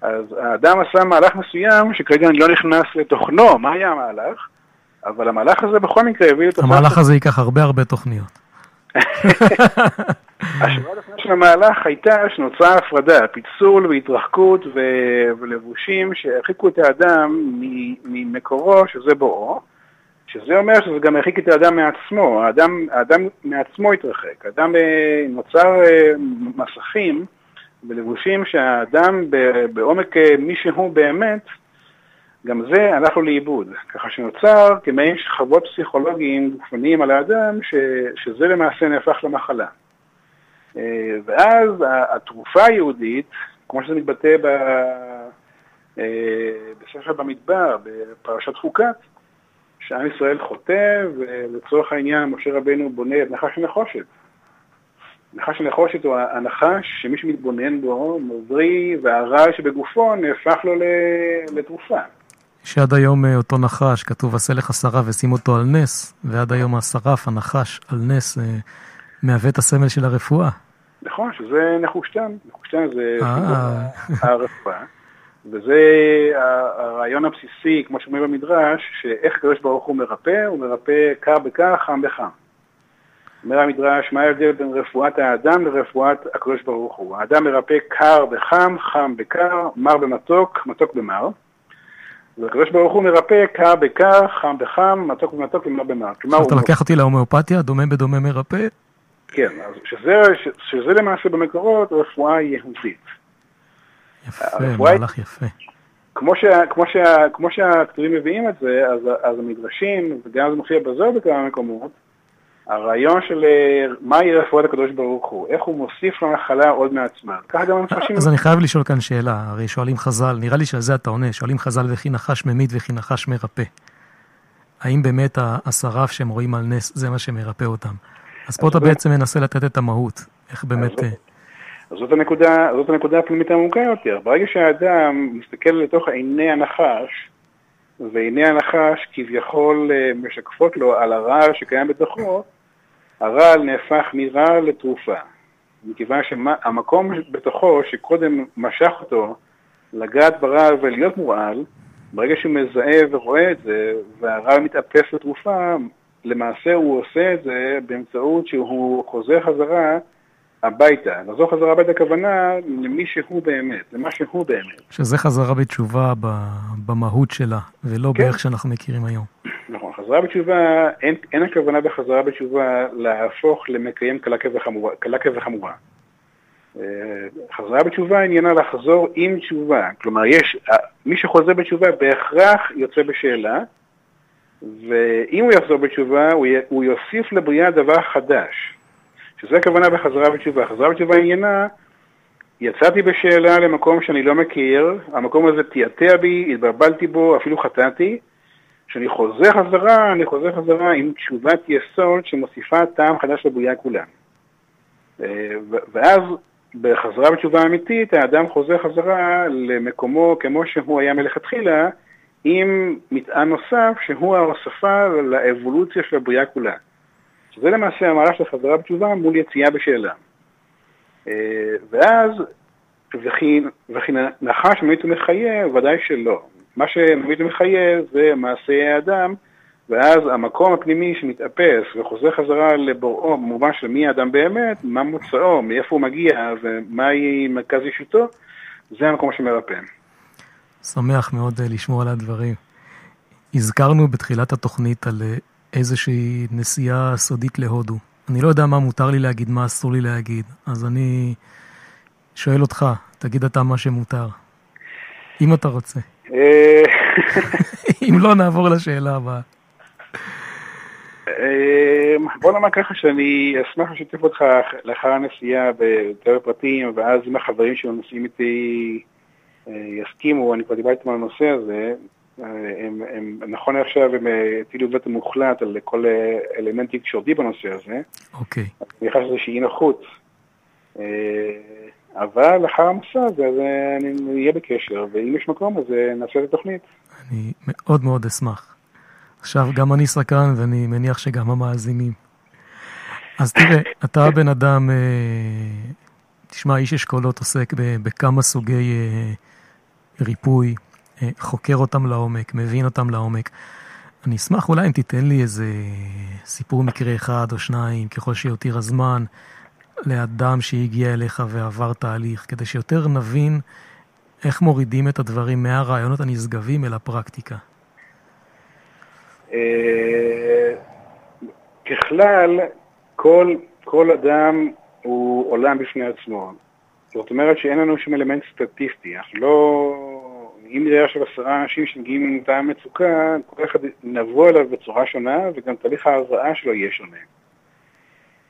אז האדם עשה מהלך מסוים שכרגע אני לא נכנס לתוכנו, מה היה המהלך? אבל המהלך הזה בכל מקרה הביא לתוכנו... המהלך הזה ייקח הרבה הרבה תוכניות. השורה התחתונה של המהלך הייתה שנוצרה הפרדה, פיצול והתרחקות ו- ולבושים שהרחיקו את האדם ממקורו, שזה בוראו, שזה אומר שזה גם הרחיק את האדם מעצמו, האדם, האדם מעצמו התרחק, האדם אה, נוצר אה, מסכים ולבושים שהאדם בעומק אה, מי שהוא באמת, גם זה הלך לו לאיבוד, ככה שנוצר כמעין שכבות פסיכולוגיים גופניים על האדם, ש, שזה למעשה נהפך למחלה. אה, ואז התרופה היהודית, כמו שזה מתבטא ב, אה, בספר במדבר, בפרשת חוקת, שעם ישראל חוטא, ולצורך העניין משה רבנו בונה את נחש הנחושת. נחש הנחושת הוא הנחש שמי שמתבונן בו, מבריא, והרעל שבגופו נהפך לו לתרופה. שעד היום אה, אותו נחש, כתוב עשה לך שרף ושים אותו על נס, ועד היום השרף, הנחש, על נס, אה, מהווה את הסמל של הרפואה. נכון, שזה נחושתן, נחושתן זה אה. הרפואה, וזה הרעיון הבסיסי, כמו שאומרים במדרש, שאיך הקדוש ברוך הוא מרפא, הוא מרפא קר בקר, חם בחם. אומר המדרש, מה ההבדל בין רפואת האדם לרפואת הקדוש ברוך הוא? האדם מרפא קר בחם, חם בקר, מר במתוק, מתוק במר. והקדוש ברוך הוא מרפא קר בקר, חם בחם, מתוק במתוק ומר במר. אתה לקח אותי להומאופתיה, דומה בדומה מרפא? כן, אז שזה, שזה למעשה במקורות רפואה יהודית. יפה, מהלך יפה. כמו, שה, כמו, שה, כמו שהכתובים מביאים את זה, אז, אז המדרשים, וגם זה מופיע בזוהר בכמה מקומות, הרעיון של אה, מהי רפואת הקדוש ברוך הוא, איך הוא מוסיף למחלה עוד מעצמה. ככה גם המפרשים... אז אני חייב לשאול כאן שאלה, הרי שואלים חז"ל, נראה לי שעל זה אתה עונה, שואלים חז"ל וכי נחש ממית וכי נחש מרפא. האם באמת השרף שהם רואים על נס זה מה שמרפא אותם? אז פה אתה בעצם מנסה לתת את המהות, איך באמת... אה, אז זאת הנקודה, זאת הנקודה הפנימית העמוקה יותר. ברגע שהאדם מסתכל לתוך עיני הנחש, ועיני הנחש כביכול אה, משקפות לו על הרעל שקיים בתוכו, הרעל נהפך מרעל לתרופה. מכיוון שהמקום בתוכו שקודם משך אותו לגעת ברעל ולהיות מורעל, ברגע שהוא מזהה ורואה את זה, והרעל מתאפס לתרופה, למעשה הוא עושה את זה באמצעות שהוא חוזר חזרה הביתה. לחזור חזרה הביתה הכוונה למי שהוא באמת, למה שהוא באמת. שזה חזרה בתשובה במהות שלה, ולא כן. באיך שאנחנו מכירים היום. נכון, חזרה בתשובה, אין, אין הכוונה בחזרה בתשובה להפוך למקיים קלה כבחמורה. אה, חזרה בתשובה עניינה לחזור עם תשובה. כלומר, יש, מי שחוזר בתשובה בהכרח יוצא בשאלה, ואם הוא יחזור בתשובה, הוא, י, הוא יוסיף לבריאה דבר חדש. שזה הכוונה בחזרה בתשובה. חזרה בתשובה עניינה, יצאתי בשאלה למקום שאני לא מכיר, המקום הזה תיאטע בי, התבלבלתי בו, אפילו חטאתי. כשאני חוזר חזרה, אני חוזר חזרה עם תשובת יסוד שמוסיפה טעם חדש לבריאה כולה. אה, ואז בחזרה בתשובה אמיתית, האדם חוזר חזרה למקומו כמו שהוא היה מלכתחילה, עם מטען נוסף שהוא ההוספה לאבולוציה של הבריאה כולה. שזה למעשה המהלך של חזרה בתשובה מול יציאה בשאלה. אה, ואז, וכי, וכי נחש ממית ומחיה, ודאי שלא. מה שממית ומחיה זה מעשי האדם, ואז המקום הפנימי שמתאפס וחוזר חזרה לבוראו במובן של מי האדם באמת, מה מוצאו, מאיפה הוא מגיע ומהי מרכז אישותו, זה המקום שמרפא. שמח מאוד אה, לשמוע על הדברים. הזכרנו בתחילת התוכנית על אה, איזושהי נסיעה סודית להודו. אני לא יודע מה מותר לי להגיד, מה אסור לי להגיד, אז אני שואל אותך, תגיד אתה מה שמותר. אם אתה רוצה. אה, אם לא, נעבור לשאלה הבאה. אמ, בוא נאמר ככה שאני אשמח לשתף אותך לאחר הנסיעה ביותר פרטים, ואז אם החברים שנוסעים איתי אה, יסכימו, אני כבר דיברתי איתם על הנושא הזה, אה, הם, הם, נכון עכשיו הם הטילו וטו מוחלט על כל אלמנט תקשורתי בנושא הזה. אוקיי. אני חושב שזה שאי נוחות. אבל לאחר המסע הזה, אז אני אהיה בקשר, ואם יש מקום, אז נעשה את התוכנית. אני מאוד מאוד אשמח. עכשיו, גם אני סקרן, ואני מניח שגם המאזינים. אז תראה, אתה בן אדם, אה, תשמע, איש אשכולות עוסק בכמה סוגי אה, ריפוי, אה, חוקר אותם לעומק, מבין אותם לעומק. אני אשמח אולי אם תיתן לי איזה סיפור מקרה אחד או שניים, ככל שיותיר הזמן, לאדם שהגיע אליך ועבר תהליך, כדי שיותר נבין איך מורידים את הדברים מהרעיונות הנשגבים אל הפרקטיקה. אה, ככלל, כל, כל אדם הוא עולם בפני עצמו. זאת אומרת שאין לנו שום אלמנט סטטיסטי. אנחנו לא... אם נראה עכשיו עשרה אנשים שמגיעים עם אותה מצוקה, כל אחד נבוא אליו בצורה שונה, וגם תהליך ההרזאה שלו יהיה שונה.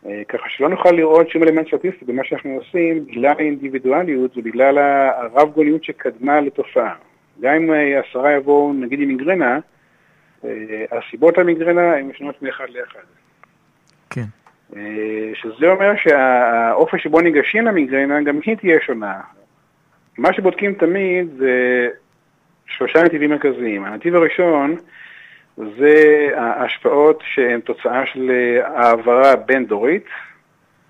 אה, ככה שלא נוכל לראות שום אלמנט סטטיסטי במה שאנחנו עושים בגלל האינדיבידואליות ובגלל הרב גוליות שקדמה לתופעה. גם אם אה, עשרה יבואו נגיד עם מיגרנה, אה, הסיבות למיגרנה הן שונות מאחד לאחד. כן. שזה אומר שהאופן שבו ניגשים למיגרנה גם היא תהיה שונה. מה שבודקים תמיד זה שלושה נתיבים מרכזיים. הנתיב הראשון זה ההשפעות שהן תוצאה של העברה בין-דורית,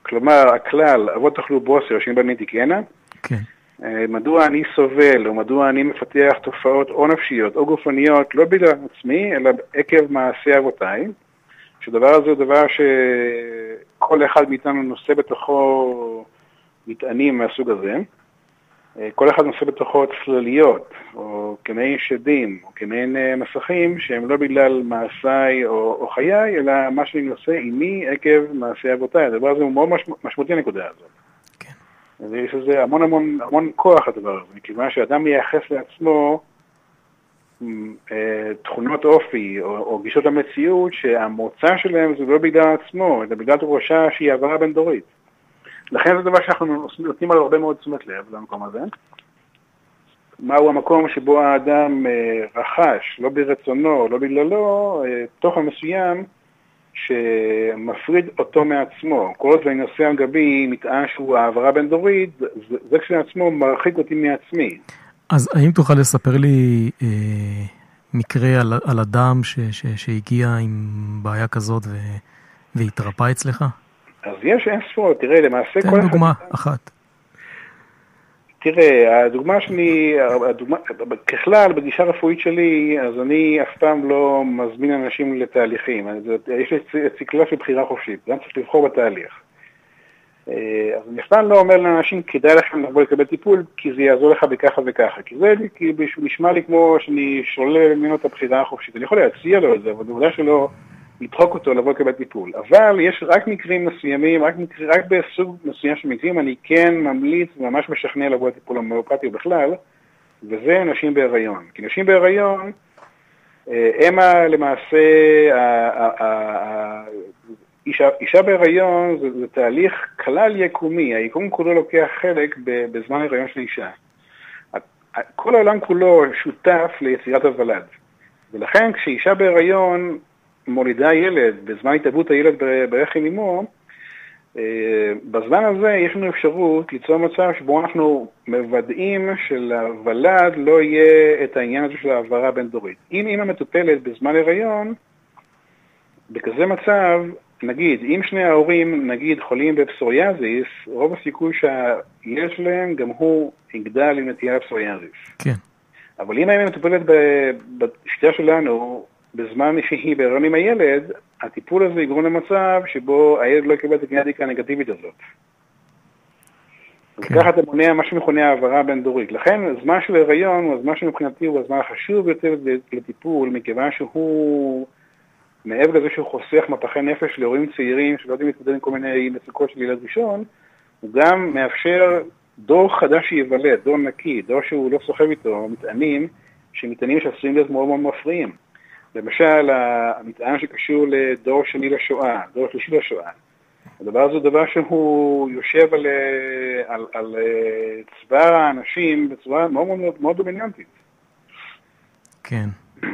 כלומר הכלל, אבות תאכלו בוסר, יושבים בני תקהנה. כן. אה, מדוע אני סובל, או מדוע אני מפתח תופעות או נפשיות או גופניות, לא בגלל עצמי, אלא עקב מעשי אבותיי, שדבר הזה הוא דבר שכל אחד מאיתנו נושא בתוכו מטענים מהסוג הזה. אה, כל אחד נושא בתוכו צלליות, או כמעין שדים, או כמעין אה, מסכים, שהם לא בגלל מעשיי או, או חיי, אלא מה שאני נושא עימי עקב מעשי אבותיי. הדבר הזה הוא מאוד משמעותי הנקודה הזאת. כן. ויש לזה המון המון המון כוח הדבר הזה, מכיוון שאדם מייחס לעצמו אה, תכונות אופי או, או גישות המציאות שהמוצא שלהם זה לא בגלל עצמו, אלא בגלל תורשה שהיא העברה בין דורית. לכן זה דבר שאנחנו נותנים עליו הרבה מאוד תשומת לב למקום הזה. מהו המקום שבו האדם אה, רכש, לא ברצונו, לא בגללו, אה, תוכן מסוים שמפריד אותו מעצמו. כל עוד אני נושא על גבי מטען שהוא העברה בין דורית, זה, כשלעצמו מרחיק אותי מעצמי. אז האם תוכל לספר לי אה, מקרה על, על אדם ש, ש, שהגיע עם בעיה כזאת ו, והתרפא אצלך? אז יש אין ספור, תראה, למעשה כל... תן דוגמה אחת. תראה, הדוגמה שלי, הדוגמה, ככלל, בגישה הרפואית שלי, אז אני אף פעם לא מזמין אנשים לתהליכים. יש לי ציקלה של בחירה חופשית, גם צריך לבחור בתהליך. אה, אז אני אף פעם לא אומר לאנשים, כדאי לכם לבוא לקבל טיפול, כי זה יעזור לך בככה וככה. כי זה כי נשמע לי כמו שאני שולל ממנו את הבחירה החופשית. אני יכול להציע לו את זה, אבל בוודאי שלא לדחוק אותו לבוא לקבל טיפול. אבל יש רק מקרים מסוימים, רק, מקר, רק בסוג מסוים של מקרים, אני כן ממליץ וממש משכנע לבוא לטיפול המאופתי בכלל, וזה נשים בהיריון. כי נשים בהיריון, אה, הם למעשה, אישה, אישה בהיריון זה, זה תהליך כלל יקומי, היקום כולו לוקח חלק בזמן הריון של אישה. כל העולם כולו שותף ליצירת הוולד. ולכן כשאישה בהיריון מולידה ילד, בזמן התאבות הילד ברחם אמו, אה, בזמן הזה יש לנו אפשרות ליצור מצב שבו אנחנו מוודאים שלוולד לא יהיה את העניין הזה של העברה בין-דורית. אם אימא מטופלת בזמן הריון, בכזה מצב, נגיד, אם שני ההורים, נגיד, חולים בפסוריאזיס, רוב הסיכוי שהילד שלהם גם הוא יגדל עם נטייה לפסוריאזיס. כן. אבל אם האמא מטופלת בשיטה שלנו, בזמן שהיא בהיריון עם הילד, הטיפול הזה יגרום למצב שבו הילד לא יקבל את הגנטיקה הנגטיבית הזאת. כן. וככה אתה מונע מה שמכונה העברה בין-דורית. לכן הזמן של ההיריון הוא הזמן שמבחינתי הוא הזמן החשוב ביותר לטיפול, מכיוון שהוא, מעבר לזה שהוא חוסך מפחי נפש להורים צעירים שלא יודעים להתמודד עם כל מיני מצוקות של ילד ראשון, הוא גם מאפשר דור חדש שייוולד, דור נקי, דור שהוא לא סוחב איתו מטענים, שמטענים שעשויים להיות מאוד מאוד מפריעים. למשל, המטען שקשור לדור שני לשואה, דור שלישי לשואה. הדבר הזה הוא דבר שהוא יושב על, על, על אה, צבא האנשים בצורה מאוד מאוד, מאוד דומיננטית. כן. אה,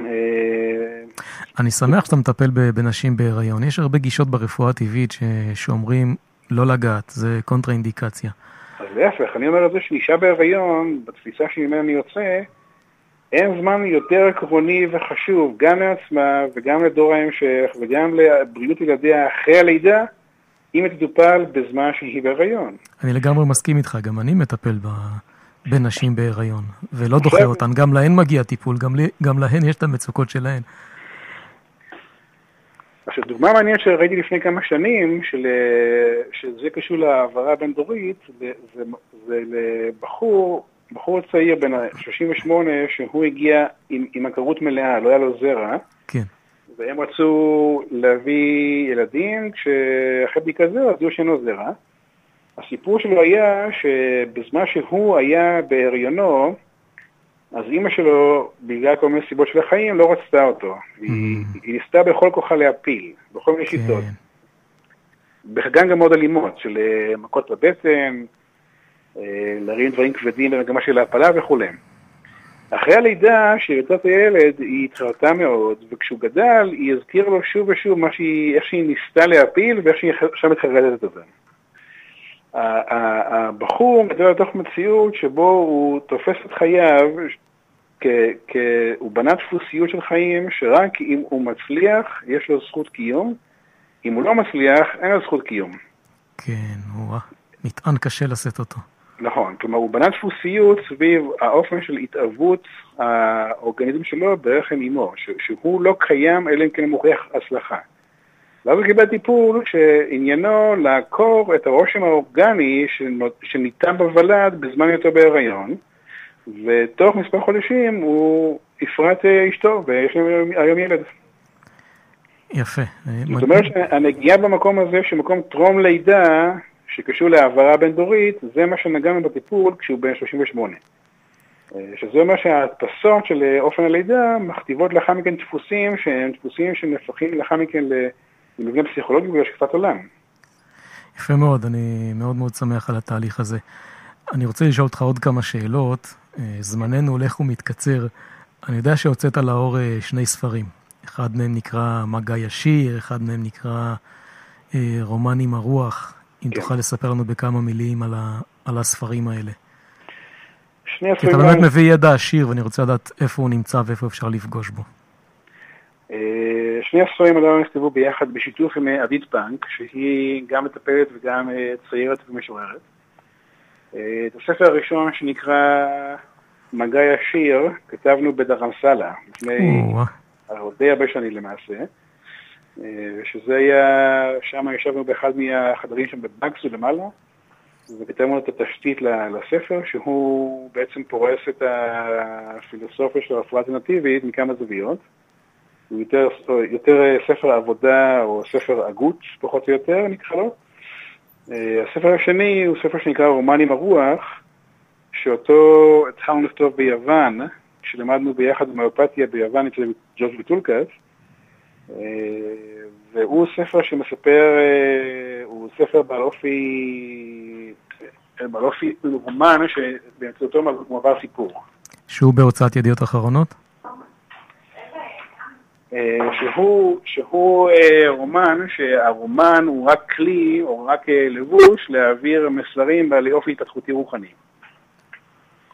אני שמח שאתה מטפל בנשים בהיריון. יש הרבה גישות ברפואה הטבעית ש... שאומרים לא לגעת, זה קונטרה אינדיקציה. אז להפך, אני אומר את זה שאישה בהיריון, בתפיסה שממנה אני יוצא, אין זמן יותר עקרוני וחשוב, גם לעצמה וגם לדור ההמשך וגם לבריאות ילדיה אחרי הלידה, אם היא תטופל בזמן שהיא בהיריון. אני לגמרי מסכים איתך, גם אני מטפל ב... בנשים בהיריון, ולא דוחה עכשיו- אותן, גם להן מגיע טיפול, גם, לי... גם להן יש את המצוקות שלהן. עכשיו, דוגמה מעניינת שראיתי לפני כמה שנים, של, שזה קשור להעברה הבין-דורית, זה, זה, זה לבחור, בחור צעיר בן ה-38, שהוא הגיע עם, עם עקרות מלאה, לא היה לו זרע, כן, והם רצו להביא ילדים, כשאחרי בדיקה זרע, אז שאין לו זרע. הסיפור שלו היה שבזמן שהוא היה בהריונו, אז אימא שלו, בגלל כל מיני סיבות של החיים, לא רצתה אותו. היא, היא ניסתה בכל כוחה להפיל, בכל מיני שיטות. כן, בחלקן גם מאוד אלימות, של אה, מכות בבטן, להרים דברים כבדים במגמה של ההפלה וכולי. אחרי הלידה, את הילד, היא התחרטה מאוד, וכשהוא גדל, היא הזכירה לו שוב ושוב שהיא, איך שהיא ניסתה להפיל ואיך שהיא עכשיו מתחרטת את זה. הבחור גדל לתוך מציאות שבו הוא תופס את חייו, הוא בנה דפוסיות של חיים שרק אם הוא מצליח, יש לו זכות קיום, אם הוא לא מצליח, אין לו זכות קיום. כן, הוא מטען קשה לשאת אותו. נכון, כלומר הוא בנה דפוסיות סביב האופן של התאהבות האורגניזם שלו ברחם אימו, שהוא לא קיים אלא אם כן מוכיח הצלחה. ואז הוא קיבל טיפול שעניינו לעקור את הרושם האורגני שניתן בוולד בזמן היותו בהיריון, ותוך מספר חודשים הוא הפרט אה, אשתו, ויש לו היום- ילד. יפה. זאת אומרת שהנגיעה במקום הזה, שמקום טרום לידה, שקשור להעברה בין-דורית, זה מה שנגענו בטיפול כשהוא בן 38. אה, שזה אומר שההדפסות של אה, אופן הלידה מכתיבות לאחר מכן דפוסים שהם דפוסים שנהפכים לאחר מכן למבנה פסיכולוגי ולהשקפת עולם. יפה מאוד, אני מאוד מאוד שמח על התהליך הזה. אני רוצה לשאול אותך עוד כמה שאלות. אה, זמננו הולך ומתקצר. אני יודע שהוצאת לאור שני ספרים. אחד מהם נקרא מגע ישיר, אחד מהם נקרא רומן עם הרוח. אם כן. תוכל לספר לנו בכמה מילים על, ה, על הספרים האלה. שני כי אתה הספרים באמת מביא ידע עשיר ואני רוצה לדעת איפה הוא נמצא ואיפה אפשר לפגוש בו. אה, שני הספרים הללו נכתבו ביחד בשיתוף עם אה, עדית פאנק, שהיא גם מטפלת וגם אה, ציירת ומשוררת. אה, את הספר הראשון שנקרא מגע ישיר, כתבנו בדרמסלה, לפני הרבה הרבה שנים למעשה, אה, שזה היה, שם ישבנו באחד מהחדרים שם בבקסו למעלה, וכתבנו את התשתית לספר, שהוא בעצם פורס את הפילוסופיה של הרפואה האלטרנטיבית מכמה זוויות. הוא יותר, יותר אה, ספר עבודה או ספר הגות, פחות או יותר נקרא לו. אה, הספר השני הוא ספר שנקרא רומן עם הרוח, שאותו התחלנו לכתוב ביוון, כשלמדנו ביחד במאופתיה ביוון אצל ג'ורג' ביטולקס, אה, והוא ספר שמספר, אה, הוא ספר בעל אופי, אה, בעל אופי רומן שבאמצעותו מועבר סיפור. שהוא בהוצאת ידיעות אחרונות? אה, שהוא, שהוא אה, רומן, שהרומן הוא רק כלי או רק אה, לבוש להעביר מסרים בעלי אופי התפתחותי רוחני.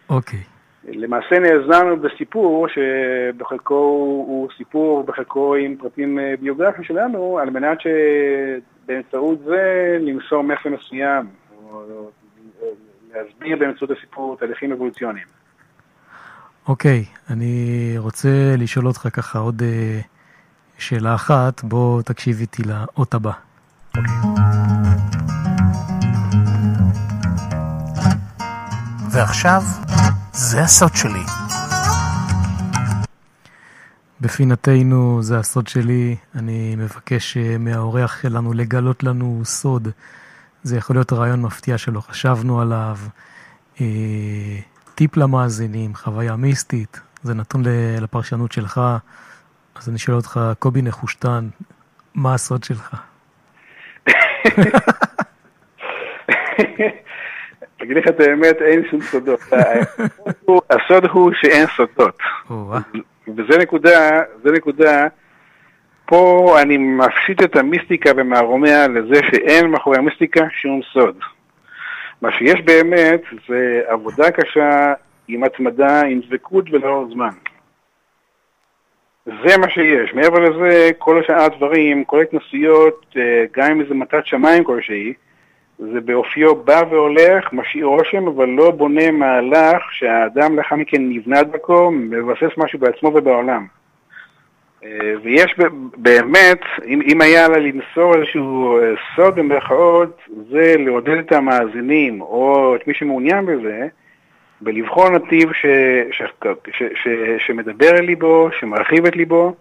אוקיי. למעשה נעזרנו בסיפור שבחלקו הוא סיפור, בחלקו עם פרטים אה, ביוגרפיים שלנו, על מנת שבאמצעות זה למסור מסר מסוים, או או להסביר באמצעות הסיפור תהליכים אבולוציוניים. אוקיי, אני רוצה לשאול אותך ככה עוד אה, שאלה אחת, בוא תקשיב איתי לאות הבא. ועכשיו, זה הסוד שלי. בפינתנו זה הסוד שלי, אני מבקש אה, מהאורח שלנו לגלות לנו סוד. זה יכול להיות רעיון מפתיע שלא חשבנו עליו, אה, טיפ למאזינים, חוויה מיסטית, זה נתון לפרשנות שלך. אז אני שואל אותך, קובי נחושתן, מה הסוד שלך? אגיד לך את האמת, אין שום סודות. הסוד הוא שאין סודות. וזה נקודה, זה נקודה, פה אני מפשיט את המיסטיקה ומערומיה לזה שאין מאחורי המיסטיקה שום סוד. מה שיש באמת זה עבודה קשה עם התמדה, עם דבקות ולאור זמן. זה מה שיש. מעבר לזה, כל השאר הדברים, כל ההתנסויות, אה, גם אם זה מתת שמיים כלשהי, זה באופיו בא והולך, משאיר רושם, אבל לא בונה מהלך שהאדם לאחר מכן נבנה דרכו, מבסס משהו בעצמו ובעולם. אה, ויש באמת, אם, אם היה לה למסור איזשהו אה, סוד במרכאות, זה לעודד את המאזינים, או את מי שמעוניין בזה, ולבחור נתיב ש, ש, ש, ש, שמדבר אל ליבו, שמרחיב את ליבו,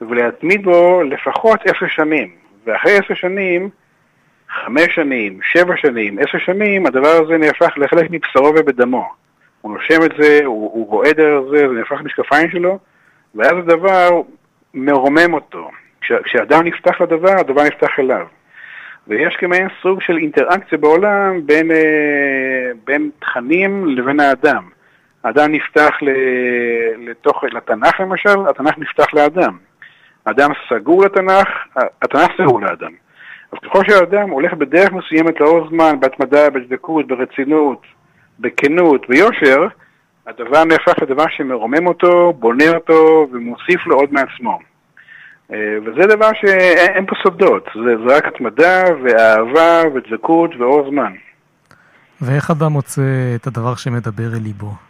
ולהתמיד בו לפחות עשר שנים. ואחרי עשר שנים, חמש שנים, שבע שנים, עשר שנים, הדבר הזה נהפך לחלק מבשרו ובדמו. הוא נושם את זה, הוא, הוא רועד על זה, זה נהפך למשקפיים שלו, ואז הדבר מרומם אותו. כש, כשאדם נפתח לדבר, הדבר נפתח אליו. ויש כמעין סוג של אינטראקציה בעולם בין, אה, בין תכנים לבין האדם. האדם נפתח לתוך, לתנ"ך למשל, התנ"ך נפתח לאדם. האדם סגור לתנ"ך, התנ"ך סגור לאדם. אז ככל שהאדם הולך בדרך מסוימת לאור זמן, בהתמדה, בדבקות, ברצינות, בכנות, ביושר, הדבר נהפך לדבר שמרומם אותו, בונה אותו ומוסיף לו עוד מעצמו. אה, וזה דבר שאין פה סודות, זה, זה רק התמדה ואהבה ודבקות ואור זמן. ואיך אדם מוצא את הדבר שמדבר אל ליבו?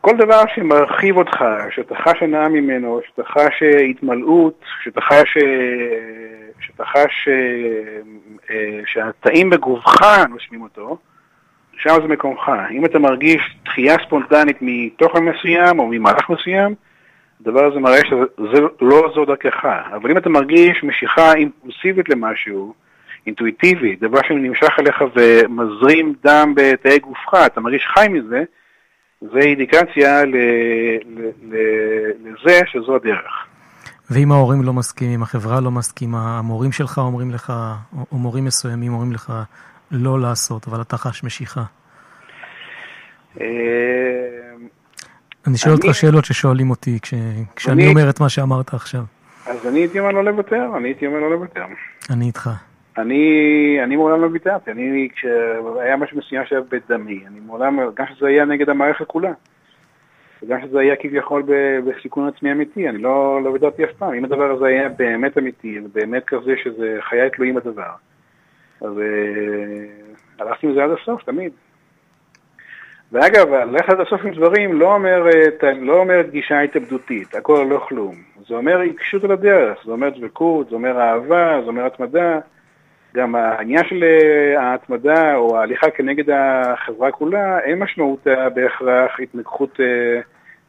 כל דבר שמרחיב אותך, שאתה חש הנאה ממנו, שאתה חש התמלאות, שאתה חש, שאתה חש אה, שהתאים בגופך נושמים אותו, שם זה מקומך. אם אתה מרגיש דחייה ספונטנית מתוכן מסוים או ממהלך מסוים, הדבר הזה מראה שזה לא זו דרכך. אבל אם אתה מרגיש משיכה אימפולסיבית למשהו, אינטואיטיבית, דבר שנמשך אליך ומזרים דם בתאי גופך, אתה מרגיש חי מזה, זה אינדיקציה ל, ל, ל, לזה שזו הדרך. ואם ההורים לא מסכימים, החברה לא מסכימה, המורים שלך אומרים לך, או מורים מסוימים אומרים לך לא לעשות, אבל אתה חש משיכה. אה, אני שואל אותך שאלות ששואלים אותי כשאני אומר את מה שאמרת עכשיו. אז אני הייתי אומר לא לוותר, אני הייתי אומר לא לוותר. אני איתך. אני, אני מעולם לא ויתרתי, אני, כשהיה משהו מסוים שהיה בדמי, אני מעולם, גם שזה היה נגד המערכת כולה, וגם שזה היה כביכול בסיכון עצמי אמיתי, אני לא, לא ויתרתי אף פעם. אם הדבר הזה היה באמת אמיתי, ובאמת כזה שזה חיי תלויים בדבר, אז אה, הלכתי עם זה עד הסוף, תמיד. ואגב, ללכת עד הסוף עם דברים לא אומרת, לא אומרת גישה התאבדותית, הכל לא כלום. זה אומר עיקשות על הדרך, זה אומר דבקות, זה אומר אהבה, זה אומר התמדה. גם העניין של אה, ההתמדה או ההליכה כנגד החברה כולה, אין משמעותה בהכרח התנגחות, אה,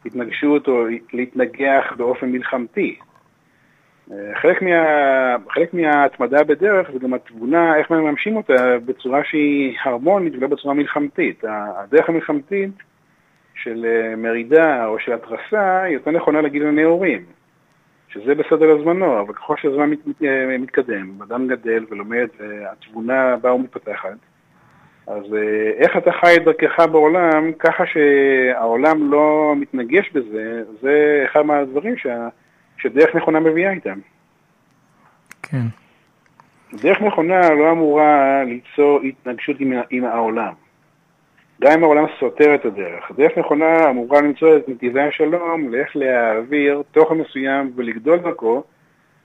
התנגשות או להתנגח באופן מלחמתי. אה, חלק, מה, חלק מההתמדה בדרך זה גם התבונה, איך מממשים אותה בצורה שהיא הרמונית ולא בצורה מלחמתית. הדרך המלחמתית של מרידה או של התרסה היא יותר נכונה לגיל הנאורים. שזה בסדר לזמנו, אבל ככל שהזמן מת, מת, מתקדם, אדם גדל ולומד והתבונה באה ומתפתחת, אז אה, איך אתה חי את דרכך בעולם ככה שהעולם לא מתנגש בזה, זה אחד מהדברים שה, שדרך נכונה מביאה איתם. כן. דרך נכונה לא אמורה ליצור התנגשות עם, עם העולם. גם אם העולם סותר את הדרך. דרך נכונה אמורה למצוא את נתיבי השלום לאיך להעביר תוכן מסוים ולגדול דרכו,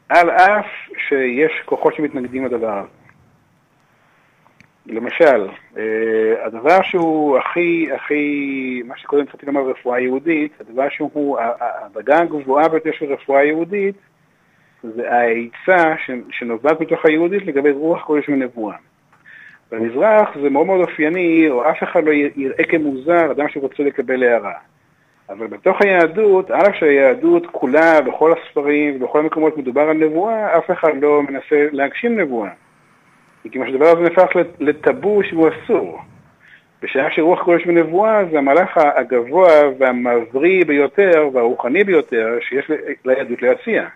על אף שיש כוחות שמתנגדים לדבר הזה. למשל, אה, הדבר שהוא הכי, הכי, מה שקודם התחלתי לומר רפואה יהודית, הדבר שהוא, הדרגה הגבוהה ביותר של רפואה יהודית, זה העצה שנובעת מתוך היהודית לגבי רוח קודש ונבואה. במזרח זה מאוד מאוד אופייני, או אף אחד לא יראה כמוזר אדם שרוצה לקבל הערה. אבל בתוך היהדות, על אף שהיהדות כולה, בכל הספרים ובכל המקומות מדובר על נבואה, אף אחד לא מנסה להגשים נבואה. מכיוון שהדבר הזה נהפך לטאבו שהוא אסור. בשעה שרוח קודש ונבואה זה המהלך הגבוה והמבריא ביותר והרוחני ביותר שיש ליהדות להציע.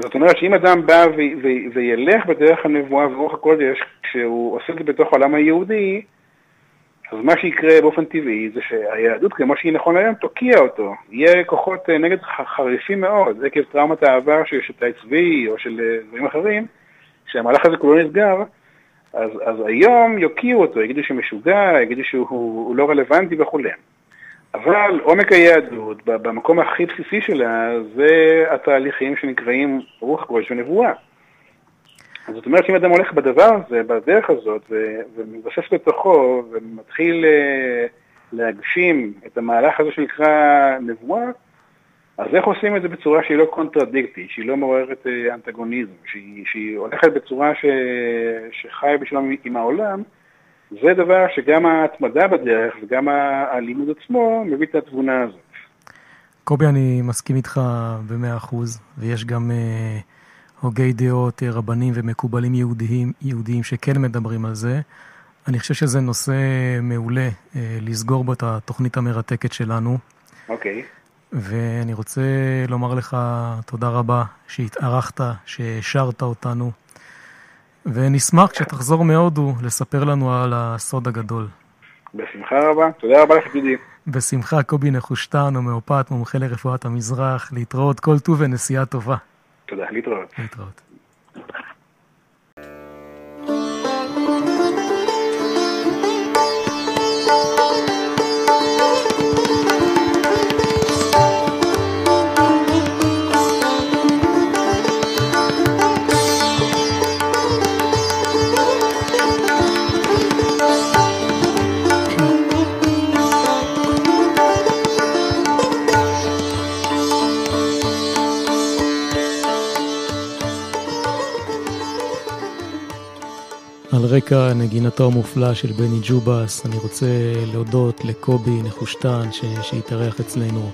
זאת אומרת שאם אדם בא וילך בדרך הנבואה ורוח הקודש, כשהוא עושה את זה בתוך העולם היהודי, אז מה שיקרה באופן טבעי זה שהיהדות, כמו שהיא נכון היום, תוקיע אותו. יהיה כוחות אה, נגד חריפים מאוד, עקב טראומת העבר של שתאי צבי או של אה, דברים אחרים, כשהמהלך הזה כולו נסגר, אז, אז היום יוקיעו אותו, יגידו שהוא משוגע, יגידו שהוא לא רלוונטי וכולי. אבל עומק היהדות, במקום הכי בסיסי שלה, זה התהליכים שנקראים רוח קודש ונבואה. זאת אומרת שאם אדם הולך בדבר הזה, בדרך הזאת, ומבסס בתוכו, ומתחיל אה, להגשים את המהלך הזה שנקרא נבואה, אז איך עושים את זה בצורה שהיא לא קונטרדיקטית, שהיא לא מעוררת אה, אנטגוניזם, שהיא, שהיא הולכת בצורה ש, שחיה בשלום עם העולם, זה דבר שגם ההתמדה בדרך וגם הלימוד עצמו מביא את התבונה הזאת. קובי, אני מסכים איתך במאה אחוז, ויש גם אה, הוגי דעות, אה, רבנים ומקובלים יהודיים, יהודיים שכן מדברים על זה. אני חושב שזה נושא מעולה אה, לסגור בו את התוכנית המרתקת שלנו. אוקיי. Okay. ואני רוצה לומר לך תודה רבה שהתארחת, שהשארת אותנו. ונשמח כשתחזור מהודו לספר לנו על הסוד הגדול. בשמחה רבה, תודה רבה לך דודי. בשמחה, קובי נחושתן, הומאופת, מומחה לרפואת המזרח, להתראות כל טוב ונסיעה טובה. תודה, להתראות. להתראות. על רקע נגינתו המופלא של בני ג'ובאס, אני רוצה להודות לקובי נחושתן שהתארח אצלנו.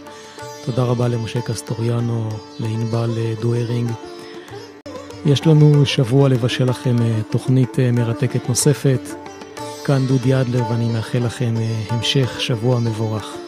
תודה רבה למשה קסטוריאנו, לענבל דוארינג. יש לנו שבוע לבשל לכם אה, תוכנית אה, מרתקת נוספת. כאן דודי אדלר ואני מאחל לכם אה, המשך שבוע מבורך.